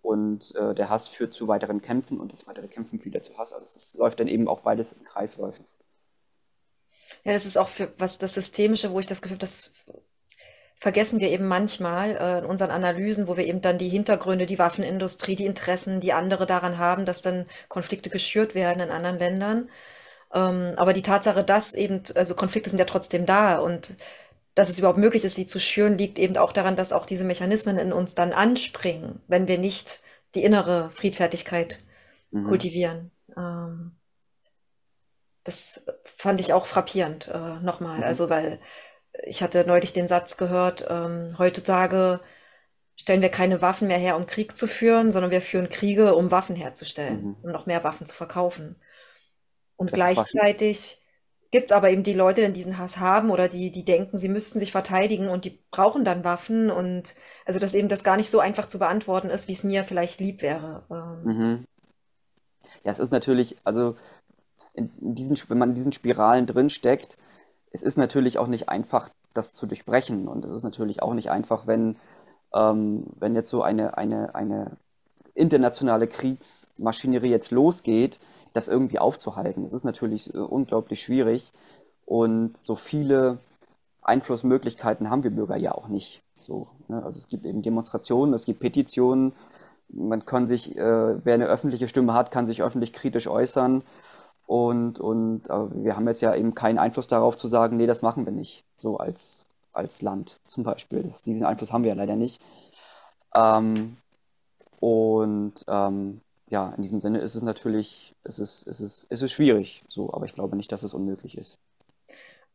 und äh, der Hass führt zu weiteren Kämpfen und das weitere Kämpfen führt wieder zu Hass. Also es läuft dann eben auch beides in Kreisläufen. Ja, das ist auch für was das Systemische, wo ich das Gefühl habe, das vergessen wir eben manchmal äh, in unseren Analysen, wo wir eben dann die Hintergründe, die Waffenindustrie, die Interessen, die andere daran haben, dass dann Konflikte geschürt werden in anderen Ländern. Ähm, aber die Tatsache, dass eben, also Konflikte sind ja trotzdem da und dass es überhaupt möglich ist, sie zu schüren, liegt eben auch daran, dass auch diese Mechanismen in uns dann anspringen, wenn wir nicht die innere Friedfertigkeit mhm. kultivieren. Ähm, das fand ich auch frappierend äh, nochmal. Mhm. Also, weil ich hatte neulich den Satz gehört, ähm, heutzutage stellen wir keine Waffen mehr her, um Krieg zu führen, sondern wir führen Kriege, um Waffen herzustellen, mhm. um noch mehr Waffen zu verkaufen. Und das gleichzeitig gibt es aber eben die Leute, die diesen Hass haben oder die, die denken, sie müssten sich verteidigen und die brauchen dann Waffen und also dass eben das gar nicht so einfach zu beantworten ist, wie es mir vielleicht lieb wäre. Ähm. Mhm. Ja, es ist natürlich, also in diesen, wenn man in diesen Spiralen drin steckt, es ist natürlich auch nicht einfach, das zu durchbrechen. Und es ist natürlich auch nicht einfach, wenn, ähm, wenn jetzt so eine, eine, eine internationale Kriegsmaschinerie jetzt losgeht, das irgendwie aufzuhalten. Das ist natürlich äh, unglaublich schwierig und so viele Einflussmöglichkeiten haben wir Bürger ja auch nicht. So, ne? Also es gibt eben Demonstrationen, es gibt Petitionen, man kann sich, äh, wer eine öffentliche Stimme hat, kann sich öffentlich kritisch äußern Und, und äh, wir haben jetzt ja eben keinen Einfluss darauf zu sagen, nee, das machen wir nicht. So als, als Land zum Beispiel. Das, diesen Einfluss haben wir ja leider nicht. Ähm, und ähm, ja, in diesem Sinne ist es natürlich, ist es, ist es, ist es schwierig, so, aber ich glaube nicht, dass es unmöglich ist.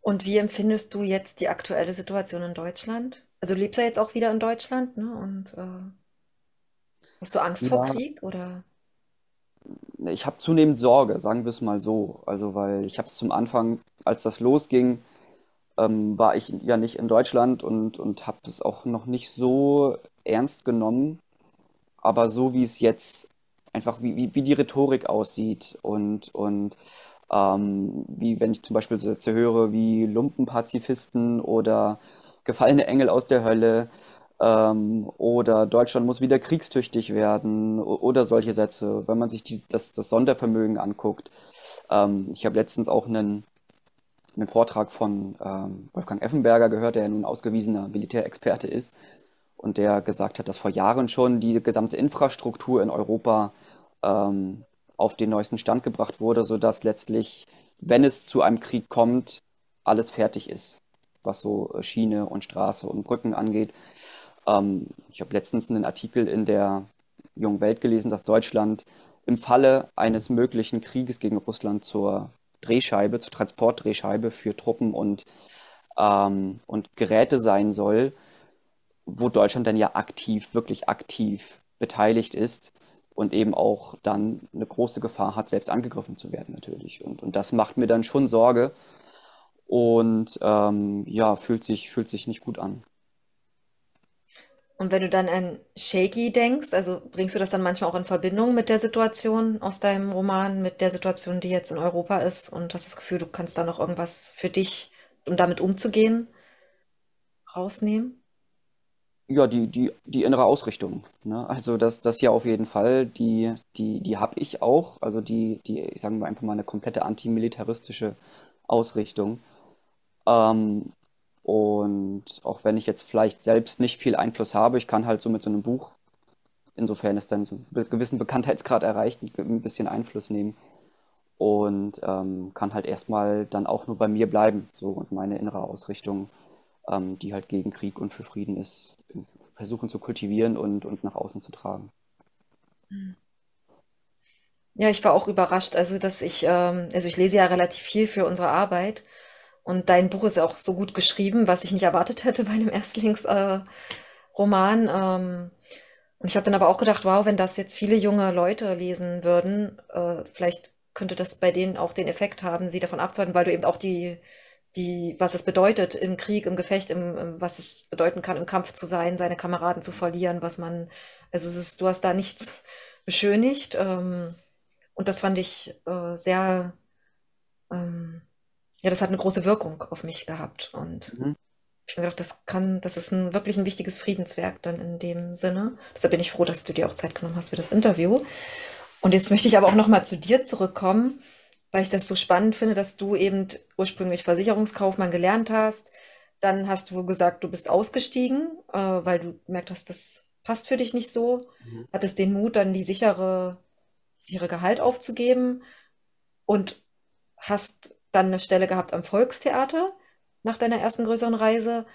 Und wie empfindest du jetzt die aktuelle Situation in Deutschland? Also du lebst ja jetzt auch wieder in Deutschland, ne? Und äh, hast du Angst vor Ja, Krieg oder? ich habe zunehmend Sorge, sagen wir es mal so. Also, weil ich habe es zum Anfang, als das losging, ähm, war ich ja nicht in Deutschland und, und habe es auch noch nicht so ernst genommen. Aber so wie es jetzt einfach, wie, wie, wie die Rhetorik aussieht und, und ähm, wie wenn ich zum Beispiel Sätze höre wie Lumpenpazifisten oder gefallene Engel aus der Hölle ähm, oder Deutschland muss wieder kriegstüchtig werden oder solche Sätze, wenn man sich dies, das, das Sondervermögen anguckt. Ähm, ich habe letztens auch einen, einen Vortrag von ähm, Wolfgang Effenberger gehört, der ja nun ausgewiesener Militärexperte ist und der gesagt hat, dass vor Jahren schon die gesamte Infrastruktur in Europa ähm, auf den neuesten Stand gebracht wurde, sodass letztlich, wenn es zu einem Krieg kommt, alles fertig ist, was so äh, Schiene und Straße und Brücken angeht. Ähm, ich habe letztens einen Artikel in der Jungen Welt gelesen, dass Deutschland im Falle eines möglichen Krieges gegen Russland zur Drehscheibe, zur Transportdrehscheibe für Truppen und, ähm, und Geräte sein soll, wo Deutschland dann ja aktiv, wirklich aktiv beteiligt ist und eben auch dann eine große Gefahr hat, selbst angegriffen zu werden natürlich. Und, und das macht mir dann schon Sorge und ähm, ja, fühlt sich, fühlt sich nicht gut an. Und wenn du dann an Shaky denkst, also bringst du das dann manchmal auch in Verbindung mit der Situation aus deinem Roman, mit der Situation, die jetzt in Europa ist und hast das Gefühl, du kannst da noch irgendwas für dich, um damit umzugehen, rausnehmen? Ja, die, die, die innere Ausrichtung. Ne? Also das, das hier auf jeden Fall, die, die, die habe ich auch. Also die, die, ich sage mal einfach mal eine komplette antimilitaristische Ausrichtung. Ähm, und auch wenn ich jetzt vielleicht selbst nicht viel Einfluss habe, ich kann halt so mit so einem Buch, insofern es dann so einen gewissen Bekanntheitsgrad erreicht, ein bisschen Einfluss nehmen und ähm, kann halt erstmal dann auch nur bei mir bleiben. So und meine innere Ausrichtung, ähm, die halt gegen Krieg und für Frieden ist, versuchen zu kultivieren und, und nach außen zu tragen. Ja, ich war auch überrascht, also dass ich, ähm, also ich lese ja relativ viel für unsere Arbeit und dein Buch ist auch so gut geschrieben, was ich nicht erwartet hätte bei einem Erstlingsroman. Äh, ähm, und ich habe dann aber auch gedacht, wow, wenn das jetzt viele junge Leute lesen würden, äh, vielleicht könnte das bei denen auch den Effekt haben, sie davon abzuhalten, weil du eben auch die, die, was es bedeutet, im Krieg, im Gefecht, im, im, was es bedeuten kann, im Kampf zu sein, seine Kameraden zu verlieren, was man, also es ist, du hast da nichts beschönigt. Ähm, und das fand ich äh, sehr, ähm, ja, das hat eine große Wirkung auf mich gehabt. Und Mhm. ich habe gedacht, das kann, das ist ein wirklich ein wichtiges Friedenswerk dann in dem Sinne. Deshalb bin ich froh, dass du dir auch Zeit genommen hast für das Interview. Und jetzt möchte ich aber auch noch mal zu dir zurückkommen, weil ich das so spannend finde, dass du eben ursprünglich Versicherungskaufmann gelernt hast. Dann hast du gesagt, du bist ausgestiegen, äh, weil du gemerkt hast, das passt für dich nicht so. Mhm. Hattest den Mut, dann die sichere, sichere Gehalt aufzugeben und hast dann eine Stelle gehabt am Volkstheater nach deiner ersten größeren Reise.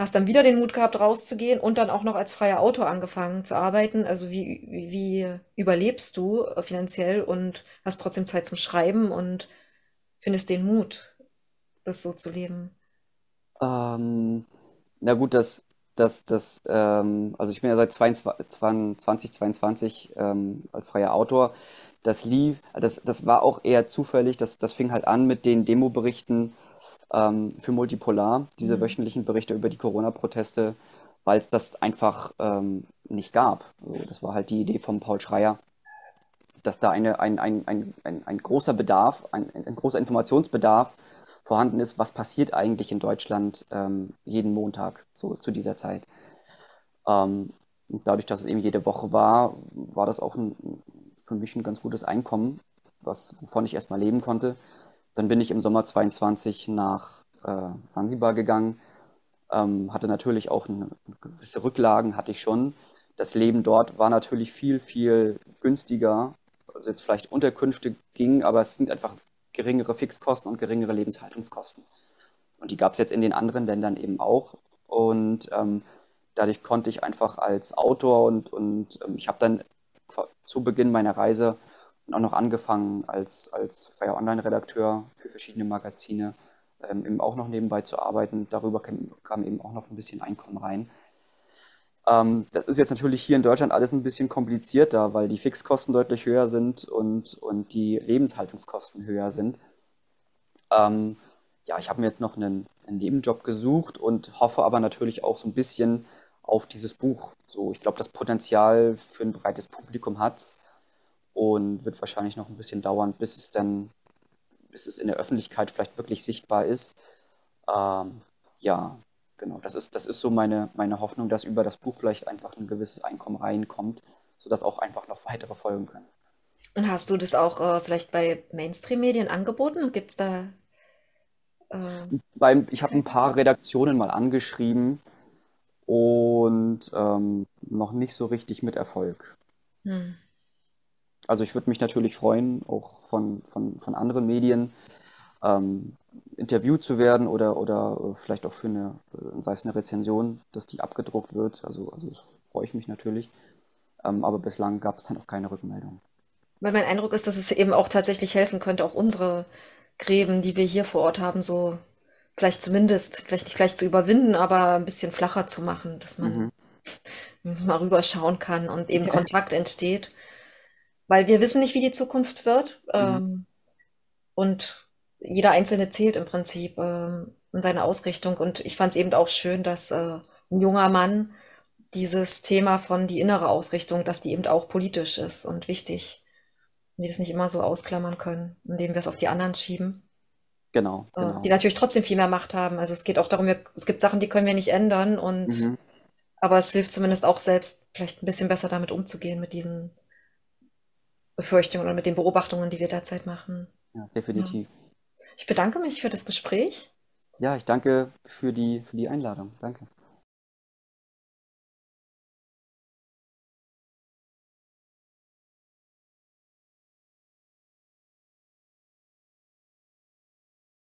Hast dann wieder den Mut gehabt, rauszugehen und dann auch noch als freier Autor angefangen zu arbeiten. Also wie, wie, überlebst du finanziell und hast trotzdem Zeit zum Schreiben und findest den Mut, das so zu leben? Ähm, na gut, das, das, das, ähm, also ich bin ja seit 22 2022 ähm, als freier Autor. Das lief, das, das war auch eher zufällig. Das, das fing halt an mit den Demoberichten ähm, für Multipolar, diese Mhm. wöchentlichen Berichte über die Corona-Proteste, weil es das einfach ähm, nicht gab. Also das war halt die Idee von Paul Schreier, dass da eine, ein, ein, ein, ein, ein großer Bedarf, ein, ein großer Informationsbedarf vorhanden ist, was passiert eigentlich in Deutschland ähm, jeden Montag, so zu dieser Zeit. Ähm, dadurch, dass es eben jede Woche war, war das auch ein, für mich ein ganz gutes Einkommen, was, wovon ich erstmal leben konnte. Dann bin ich im Sommer 22 nach äh, Sansibar gegangen, ähm, hatte natürlich auch eine, gewisse Rücklagen, hatte ich schon. Das Leben dort war natürlich viel, viel günstiger also jetzt vielleicht Unterkünfte ging, aber es sind einfach geringere Fixkosten und geringere Lebenshaltungskosten. Und die gab es jetzt in den anderen Ländern eben auch. Und ähm, dadurch konnte ich einfach als Autor und, und ähm, ich habe dann zu Beginn meiner Reise auch noch angefangen als, als freier Online-Redakteur für verschiedene Magazine, ähm, eben auch noch nebenbei zu arbeiten. Darüber kam, kam, eben auch noch ein bisschen Einkommen rein. Ähm, das ist jetzt natürlich hier in Deutschland alles ein bisschen komplizierter, weil die Fixkosten deutlich höher sind und, und die Lebenshaltungskosten höher sind. Ähm, ja, ich habe mir jetzt noch einen, einen, Nebenjob gesucht und hoffe aber natürlich auch so ein bisschen auf dieses Buch. So, ich glaube, das Potenzial für ein breites Publikum hat es und wird wahrscheinlich noch ein bisschen dauern, bis es dann, bis es in der Öffentlichkeit vielleicht wirklich sichtbar ist. Ähm, ja, genau, das ist, das ist so meine, meine Hoffnung, dass über das Buch vielleicht einfach ein gewisses Einkommen reinkommt, sodass auch einfach noch weitere folgen können. Und hast du das auch äh, vielleicht bei Mainstream-Medien angeboten? Gibt es da. Äh, Beim, ich habe ein paar Redaktionen mal angeschrieben und ähm, noch nicht so richtig mit Erfolg. Hm. Also ich würde mich natürlich freuen, auch von, von, von anderen Medien ähm, interviewt zu werden oder, oder vielleicht auch für eine, äh, sei es eine Rezension, dass die abgedruckt wird. Also, also freue ich mich natürlich. Ähm, aber bislang gab es dann auch keine Rückmeldung. Weil mein Eindruck ist, dass es eben auch tatsächlich helfen könnte, auch unsere Gräben, die wir hier vor Ort haben, so vielleicht zumindest, vielleicht nicht gleich zu überwinden, aber ein bisschen flacher zu machen, dass man mhm. mal rüberschauen kann und eben. Kontakt entsteht. Weil wir wissen nicht, wie die Zukunft wird. Mhm. Ähm, und jeder Einzelne zählt im Prinzip ähm, in seiner Ausrichtung. Und ich fand es eben auch schön, dass äh, ein junger Mann dieses Thema von die innere Ausrichtung, dass die eben auch politisch ist und wichtig. Und die das nicht immer so ausklammern können, indem wir es auf die anderen schieben. Genau, äh, genau. Die natürlich trotzdem viel mehr Macht haben. Also es geht auch darum, wir, es gibt Sachen, die können wir nicht ändern und mhm. aber es hilft zumindest auch selbst vielleicht ein bisschen besser damit umzugehen, mit diesen Befürchtungen oder mit den Beobachtungen, die wir derzeit machen. Ja, definitiv. Ja. Ich bedanke mich für das Gespräch. Ja, ich danke für die, für die Einladung. Danke.